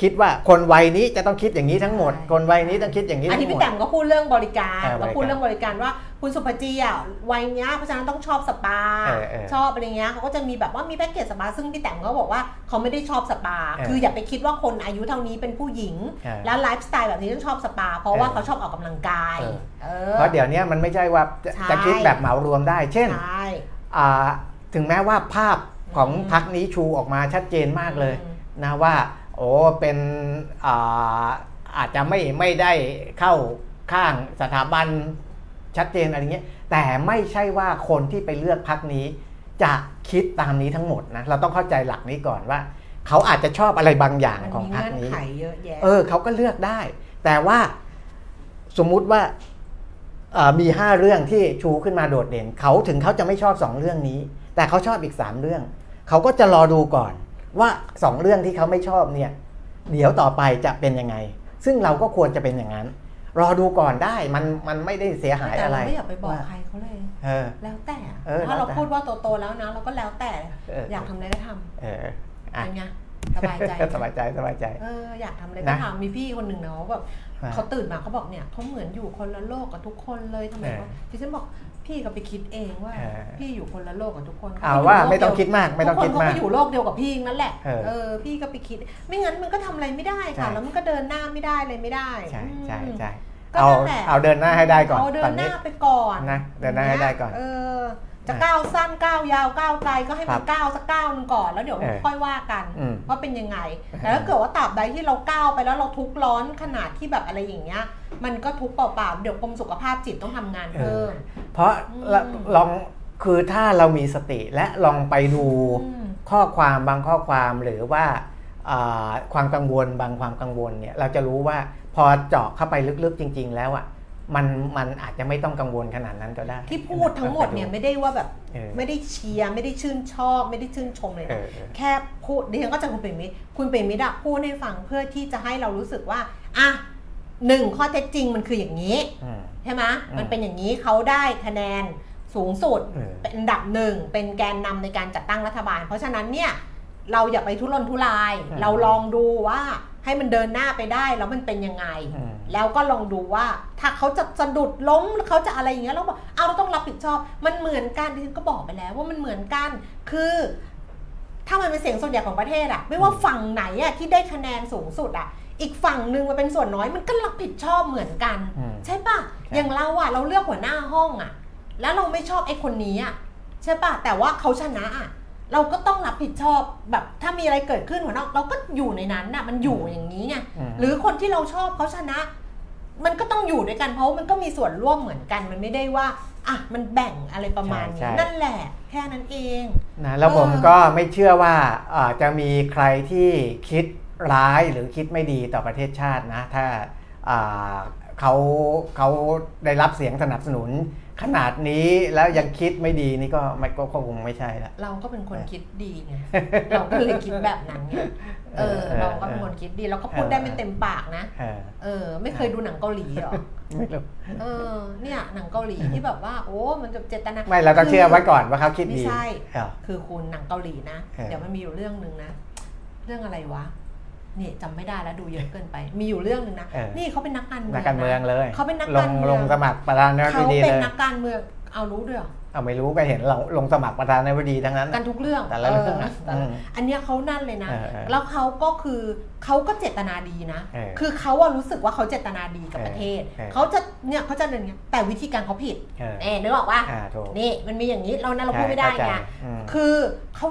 คิดว่าคนวัยนี้จะต้องคิดอย่างนี้ทั้งหมด คนวัยนี้ต้องคิดอย่างนี้อันทั้นี้งหมพี่ดแต้มก็พูดเรื่องบริการเออเราพูดบริการเรื่องบริการว่าคุณสุภจีอะวัยเนี้ยเพราะฉะนั้นต้องชอบสปาเออเออชอบอะไรเงี้ยเขาก็จะมีแบบว่ามีแพ็กเกจสปาซึ่งพี่แต้มก็บอกว่าเขาไม่ได้ชอบสปาเออคืออย่าไปคิดว่าคนอายุเท่านี้เป็นผู้หญิงเออแล้วไลฟ์สไตล์แบบนี้ต้องชอบสปา เพราะว่าเออเขาชอบออกกำลังกายเออเออเพราะเดี๋ยวนี้มันไม่ใช่ว่าจะใช่จะคิดแบบเหมารวมได้ เช่นใช่อ่าถึงแม้ว่าภาพของอืมพักนี้ชูออกมาชัดเจนมากเลยอืมนะว่า โอ้เป็นอาอาจจะไม่ไม่ได้เข้าข้างสถาบันชัดเจนอะไรเงี้ยแต่ไม่ใช่ว่าคนที่ไปเลือกพักนี้ จะคิดตามนี้ทั้งหมดนะเราต้องเข้าใจหลักนี้ก่อนว่า เขาอาจจะชอบอะไรบางอย่างมันของมีพักเงื่อนนี้ไขเยอะแยะเออเขาก็เลือกได้ แต่ว่าสมมุติว่าเอ่อมีห้าเรื่องที่ชูขึ้นมาโดดเด่น เขาถึงเขาจะไม่ชอบสองเรื่องนี้ แต่เขาชอบอีกสามเรื่อง เขาก็จะรอดูก่อน ว่าสองเรื่องที่เขาไม่ชอบเนี่ยเดี๋ยวต่อไปจะเป็นยังไง ซึ่งเราก็ควรจะเป็นอย่างนั้น รอดูก่อนได้มันมันไม่ได้เสียหายแต่อะไรเราไม่อยากไปบอกว่าใครเขาเลยเออแล้วแต่เออถ้าเราแล้วแต่พูดว่าโตๆแล้วนะเราก็แล้วแต่เอออยากทำอะไรก็ทำเอออะเป็นไงสบายใจสบายใจสบายใจเอออยากทำอะไรนะก็ทำมีพี่คนหนึ่งเนาะแบบอ่าเขาตื่นมาเขาบอกเนี่ยเขาเหมือนอยู่คนละโลกกับทุกคนเลยทำไมเออเขาดิฉันบอก พี่ก็ไปคิดเองว่า เออพี่อยู่คนละโลกกับทุกคนเอาก็ยู่ว่าโลกไม่ต้องเยวคิดมากไม่ต้องทุกคิดคนเขามากก็อยู่โลกเดียวกับพี่นั่นแหละเออเออพี่ก็ไปคิด ไม่งั้นมันก็ทำอะไรไม่ได้ค่ะ ใช่ แล้วมันก็เดินหน้าไม่ได้เลยไม่ได้ใช่ใช่อืม ใช่ก็เอานั่นแหละ เอาเดินหน้าให้ได้ก่อนเอาเดิตอนนหนี้น้าไปก่อนนะเดินหน้าให้ได้ก่อน เออ จะก้าวสั้นก้าวยาวก้าวไกลก็ให้ครัมันบก้าวสักก้าวหนึงก่อนแล้วเดี๋ยวเออค่อยว่ากันอืมว่าเป็นยังไงแต่ถ้าเกิดว่าตราบใดที่เราก้าวไปแล้วเราทุกข์ร้อนขนาดที่แบบอะไรอย่างเงี้ย มันก็ทุกข์เปล่าๆเดี๋ยวกรมสุขภาพจิตต้องทำงานเพิ่มเพราะอืมละลองคือถ้าเรามีสติและลองไปดูอืมข้อความบางข้อความหรือว่าอ่าความกังวลบางความกังวลเนี่ยเราจะรู้ว่าพอเจาะเข้าไปลึกๆจริง ๆ แล้วอะ มันมันอาจจะไม่ต้องกังวลขนาดนั้นก็ได้ ที่พูดทั้งหมดเนี่ยไม่ได้ว่าแบบเออไม่ได้เชียร์ไม่ได้ชื่นชอบ ไม่ได้ชื่นชมเลยเอนะอเออ แค่พูดดิฉันก็จะคุณเปรมมิตรคุณเปรมมิตรอะพูดให้ฟังเพื่อที่จะให้เรารู้สึกว่าอะหนึ่งข้อเท็จจริงมันคืออย่างนี้ อืม ใช่ไหมอืมมันเป็นอย่างนี้เขาได้คะแนนสูงสุด เออ เป็นอันดับหนึ่ง เป็นแกนนำในการจัดตั้งรัฐบาล เพราะฉะนั้นเนี่ย เราอย่าไปทุรนทุรายอืมเราลองดูว่า ให้มันเดินหน้าไปได้แล้วมันเป็นยังไงอืมแล้วก็ลองดูว่าถ้าเขาจะสะดุดล้มหรือเขาจะอะไรอย่างเงี้ยเราบอกเอาเราต้องรับผิดชอบ มันเหมือนกันที่ฉันก็บอกไปแล้วว่ามันเหมือนกัน คือ ถ้ามันเป็นเสียงส่วนใหญ่ของประเทศอะไม่ว่าฝั่งไหนอะที่ได้คะแนนสูงสุดอะอีกฝั่งหนึ่งมันเป็นส่วนน้อยมันก็รับผิดชอบเหมือนกันอืมใช่ปะใช่อย่างเราอะเราเลือกหัวหน้าห้องอะแล้วเราไม่ชอบไอ้คนนี้อะใช่ปะแต่ว่าเขาชนะอะ เราก็ต้องรับผิดชอบแบบถ้ามีอะไรเกิดขึ้นหัวหน้าเราก็อยู่ในนั้นน่ะมันอยู่อย่างนี้ไงมหรือคนที่เราชอบเขาชนะ มันก็ต้องอยู่ด้วยกันเพราะมันก็มีส่วนร่วมเหมือนกันมันไม่ได้ว่าอะมันแบ่งอะไรประมาณใช่นี้ใช่นั่นแหละแค่นั้นเองนะแล้วผมเออก็ไม่เชื่อว่าเอ่อจะมีใครที่คิดร้ายหรือคิดไม่ดีต่อประเทศชาตินะ ถ้าอ่าเขาเขาได้รับเสียงสนับสนุน ขนาดนี้แล้วยังคิดไม่ดีนี่ก็ไม่ก็คงไม่ใช่ละเราก็เป็นคนเออคิดดีไงเราก็เลยคิดแบบนั้นไงเออเออ เราก็เป็นคนคิดดีเราก็พูดได้ไม่เต็มปากนะเออเออไม่เคยดูหนังเกาหลีเหรอไม่รู้เออเนี่ยหนังเกาหลีที่แบบว่าโอ้มันจะเจตนาไม่เราต้องเชื่อไว้ก่อนว่าเขาคิดไม่ดีใช่เออคือคุณหนังเกาหลีนะเออเดี๋ยวมันมีอยู่เรื่องหนึ่งนะ เรื่องอะไรวะ นี่จำไม่ได้แล้วดูเยอะเกินไป มีอยู่เรื่องหนึ่งนะ เออ นี่เขาเป็นนักการเมืองนักการเมืองนะเลยเขาเป็นนักลกางรเมืองลงสมัครประธานาธิเขาบดีเป็เลนยนักการเมืองเอารู้ด้วยเหรอเอาไม่รู้ก็เห็นลงลงสมัครประธานาธิบดีทั้งนั้น กันทุกเรื่องแต่ละเรื่องอนะแต่ละอืมอันเนี้ยเขานั่นเลยนะ เออเออแล้วเขาก็คือเขาก็เจตนาดีนะ เออคือเขาอะรู้สึกว่าเขาเจตนาดีกับเออประเทศเออ เขาจะเนี่ยเขาจะเดินเงี้ยแต่วิธีการเขาผิดเออเอ๊นึกออกว่า อ่าถูกนี่มันมีอย่างนี้เรานะเราพูดไม่ได้เข้าใจไง อืม คือเขา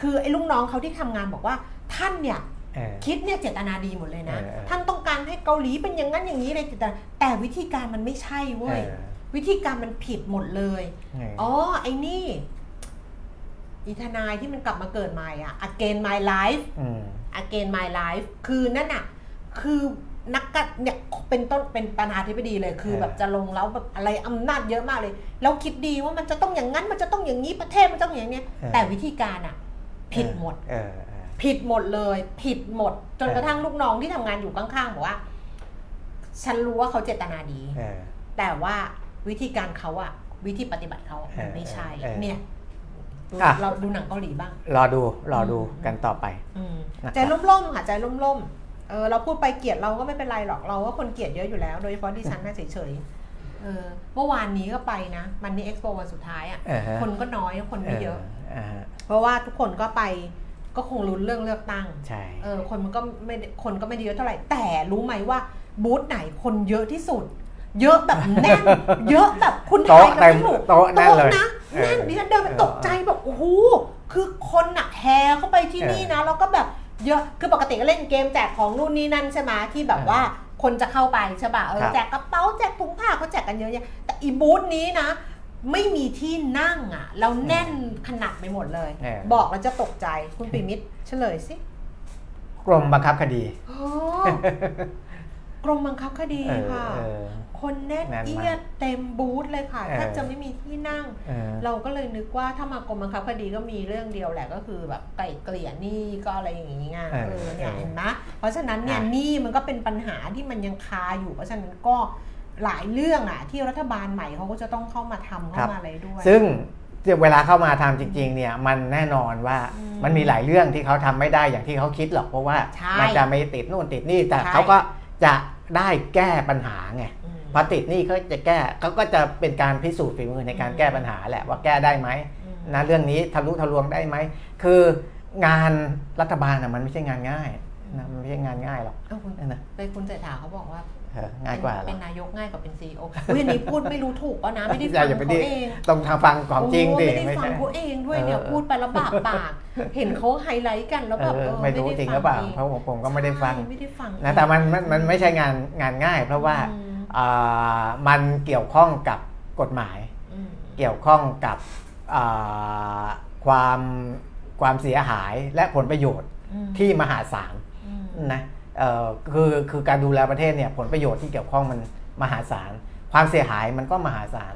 คือไอ้ลูกน้องเขาที่ทำงานบอกว่าท่านเนี่ยเออ คิดเนี่ยเจตนาดีหมดเลยนะเออเออท่านต้องการให้เกาหลีเป็นอย่างนั้นอย่างนี้เลยเจตนาแต่วิธีการมันไม่ใช่เว้ยเออวิธีการมันผิดหมดเลยเอออ๋อไอ้นี่อีทนายที่มันกลับมาเกิดใหม่อะ again my life อืม again my life คือนั่นอะคือนักการเนี่ยเป็นต้นเป็นประธานาธิบดีเลย คือเออแบบจะลงแล้วแบบอะไรอำนาจเยอะมากเลย แล้วคิดดีว่ามันจะต้องอย่างนั้นมันจะต้องอย่างนี้ประเทศมันต้องอย่างเนี้ยแต่วิธีการอะผิดหมดเออเออ ผิดหมดเลย ผิดหมด จนเออกระทั่งลูกน้องที่ทำงานอยู่ข้างๆบอกว่า ฉันรู้ว่าเขาเจตนาดีเออแต่ว่าวิธีการเขาอะวิธีปฏิบัติเขามันไม่ใช่เออเออเนี่ยดูอะเราดูหนังเกาหลีบ้าง รอดู รอดูอืมกันต่อไปอืมนะครับใจร่มๆค่ะใจร่มๆเออเราพูดไปเกลียดเราก็ไม่เป็นไรหรอกเราก็คนเกลียดเยอะอยู่แล้ว โดยเฉพาะดิฉันน่าเฉยๆเออเมื่อวานนี้ก็ไปนะมันนี่เอ็กซ์โปวันสุดท้ายอะเออฮะคนก็น้อยคนไม่เยอะอ่าฮะเพราะว่าทุกคนก็ไป ก็คงลุ้นเรื่องเลือกตั้งใช่เออคนมันก็ไม่ได้คนก็ไม่ได้เยอะเท่าไหร่ แต่รู้ไหมว่าบูธไหนคนเยอะที่สุด เยอะแบบแน่น เยอะแบบคุณทาโต๊ะยกันเต็มไม่ถูกโต๊ะแน่นเลยนะเออแน่นดิฉันเดินไปเออตกใจแบบโอ้โหคือคนหนักแฮเข้าไปที่นี่นะแล้วก็แบบเยอะคือปกติก็เล่นเกมแจกของนู่นนี่นั่นใช่ไหมที่แบบว่าคนจะเข้าไปใช่ป่ะเออครับแจกกระเป๋าแจกถุงผ้าเขาแจกกันเยอะแยะแต่อีบูธนี้นะ ไม่มีที่นั่งอะแล้วแน่นขนาดไปหมดเลย เออ บอกแล้วจะตกใจคุณปิมิตรเฉลยสิกรมบังคับคดีโอ้กรมบังคับคดีเออค่ะ เออ คนแน่นแน่นมากเอียดเต็มบูธเลยค่ะเออ แทบจะไม่มีที่นั่ง เออ เราก็เลยนึกว่าถ้ามากรมบังคับคดีก็มีเรื่องเดียวแหละก็คือแบบไก่เกลี่ยหนี้ก็อะไรอย่างงี้ไงเออเออเนี่ยเออเห็นไหมเพราะฉะนั้นเนี่ยอะ หนี้มันก็เป็นปัญหาที่มันยังคาอยู่ เพราะฉะนั้นก็ หลายเรื่องอะที่รัฐบาลใหม่เขาก็จะต้องเข้ามาทำเข้ามาอะไรด้วย ซึ่งเวลาเข้ามาทำจริงๆเนี่ยมันแน่นอนว่าอืมมันมีหลายเรื่องที่เขาทำไม่ได้อย่างที่เขาคิดหรอกเพราะว่าใช่มันจะไม่ติดนู่นติดนี่แต่ใช่เขาก็จะได้แก้ปัญหาไงอืมพอติดนี่เขาจะแก้เขาก็จะเป็นการพิสูจน์ฝีมือในการอืมแก้ปัญหาแหละว่าแก้ได้ไหมอืมนะเรื่องนี้ทะลุทะลวงได้ไหมคืองานรัฐบาลน่ะมันไม่ใช่งานง่ายนะมันไม่ใช่งานง่ายหรอกเอ้าคุณนะไปคุณเศรษฐาเขาบอกว่าเออ ง่ายกว่าหรเป็อนนายกง่ายกว่าเป็นซีอีโออุ้ยอันนี้พูดไม่รู้ถูกป่ะนะไม่ได้อฟัย่างอย่าไปเขาดิเองต้องทางฟังของจริงดิโอ้ไม่ได้ไม่ฟังใช่เขาเองด้วยเนี่ยเออพูดไปแล้วบากปาก เห็นเขาไฮไลท์กันแล้วแบบเออเออไม่รู้ด้จริงหรือเปล่าฟังเพราะผมผมก็ไม่ได้ฟังใช่ไม่ได้ฟังนะแต่มันมันมันไม่ใช่งานงานง่าย เพราะว่าอืมอ่ามันเกี่ยวข้องกับกฎหมายอืมเกี่ยวข้องกับอ่าความความเสียหายและผลประโยชน์อืมที่มหาศาลอืมนะเอ่อ คือคือการดูแลประเทศเนี่ยผลประโยชน์ที่เกี่ยวข้องมันมหาศาลพความเสียหายมันก็มหาศาล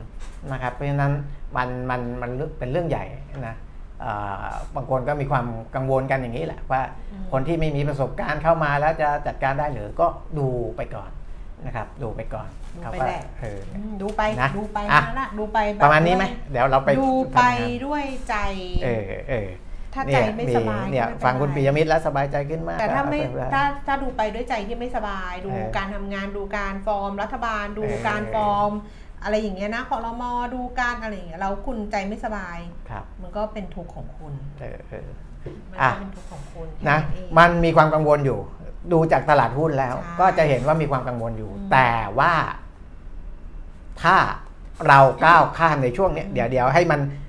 นะครับ เพราะฉะนั้นมันมันมันเป็นเรื่องใหญ่นะเอ่อบางคนก็มีความกังวลกันอย่างนี้แหละว่าอืมคนที่ไม่มีประสบการณ์เข้ามาแล้วจะจัดการได้หรือก็ดูไปก่อนนะครับ ดูไปก่อนดูครับไปว่าแหละเอออืมดูไปนะดูไปอะนะละดูไปแบบประมาณนี้ไหมเดี๋ยวเราไปดูไปทำงานด้วยใจ เออเออ ถ้าเนี่ใจยไม่มีสบายเนี่ยก็ไม่เป็นฟังคุณไรปิยมิตรแล้วสบายใจขึ้นมาก แต่ถ้าไม่ก็ถ้าถ้าดูไปด้วยใจที่ไม่สบาย ดูเออการทำงานดูการฟอร์ม รัฐบาล ดูเออการฟอร์ม อะไรอย่างเงี้ยนะคอรมอดูการอะไรอย่างเงี้ยแล้วคุณใจไม่สบายครับมันก็เป็นทุกข์ของคุณเออเออมันอะก็เป็นทุกข์ของคุณแค่นะเองมันมีความกังวลอยู่ ดูจากตลาดหุ้นแล้วใช่ก็จะเห็นว่ามีความกังวลอยู่อืมแต่ว่าถ้าเราก้าวข้ามในช่วงเนี้ยเดี๋ยวเดี๋ยวให้มันอ่า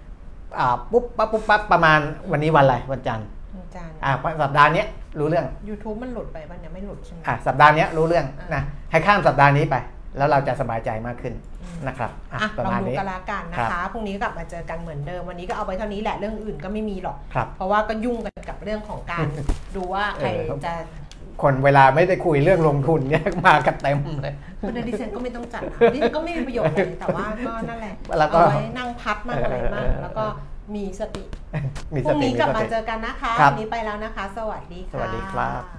ปุ๊บปั๊บปุ๊บปั๊บประมาณวันนี้วันอะไรวันจันทร์อาจารย์อ่าสัปดาห์เนี้ยรู้เรื่อง YouTube มันหลุดไปป่ะเนี่ยไม่หลุดใช่ไหมอะสัปดาห์เนี้ยรู้เรื่องอะนะให้ข้ามสัปดาห์นี้ไป แล้วเราจะสบายใจมากขึ้นอืมนะครับอะอะประลองมาณดูนี้กันละกันนะคะพรุ่งนี้กลับมาเจอกันเหมือนเดิม วันนี้ก็เอาไปเท่านี้แหละเรื่องอื่นก็ไม่มีหรอกครับเพราะว่าก็ยุ่งกันกับเรื่องของการดูว่าใครเออจะ คนเวลาไม่ได้คุยเรื่องลงทุนเนี่ยมากันเต็มเลยคุณดิฉันก็ไม่ต้องจัดนะดิฉันก็ไม่มีประโยชน์เลยแต่ว่าก็นั่นแหละแล้วก็เอาไว้นั่งพัดมากอะไรมากเออเออแล้วก็มีสติมีพสรุ่งตินี้มีกลับสมาติเจอกันนะคะครับวันนี้ไปแล้วนะคะ สวัสดีค่ะสวัสดีครับ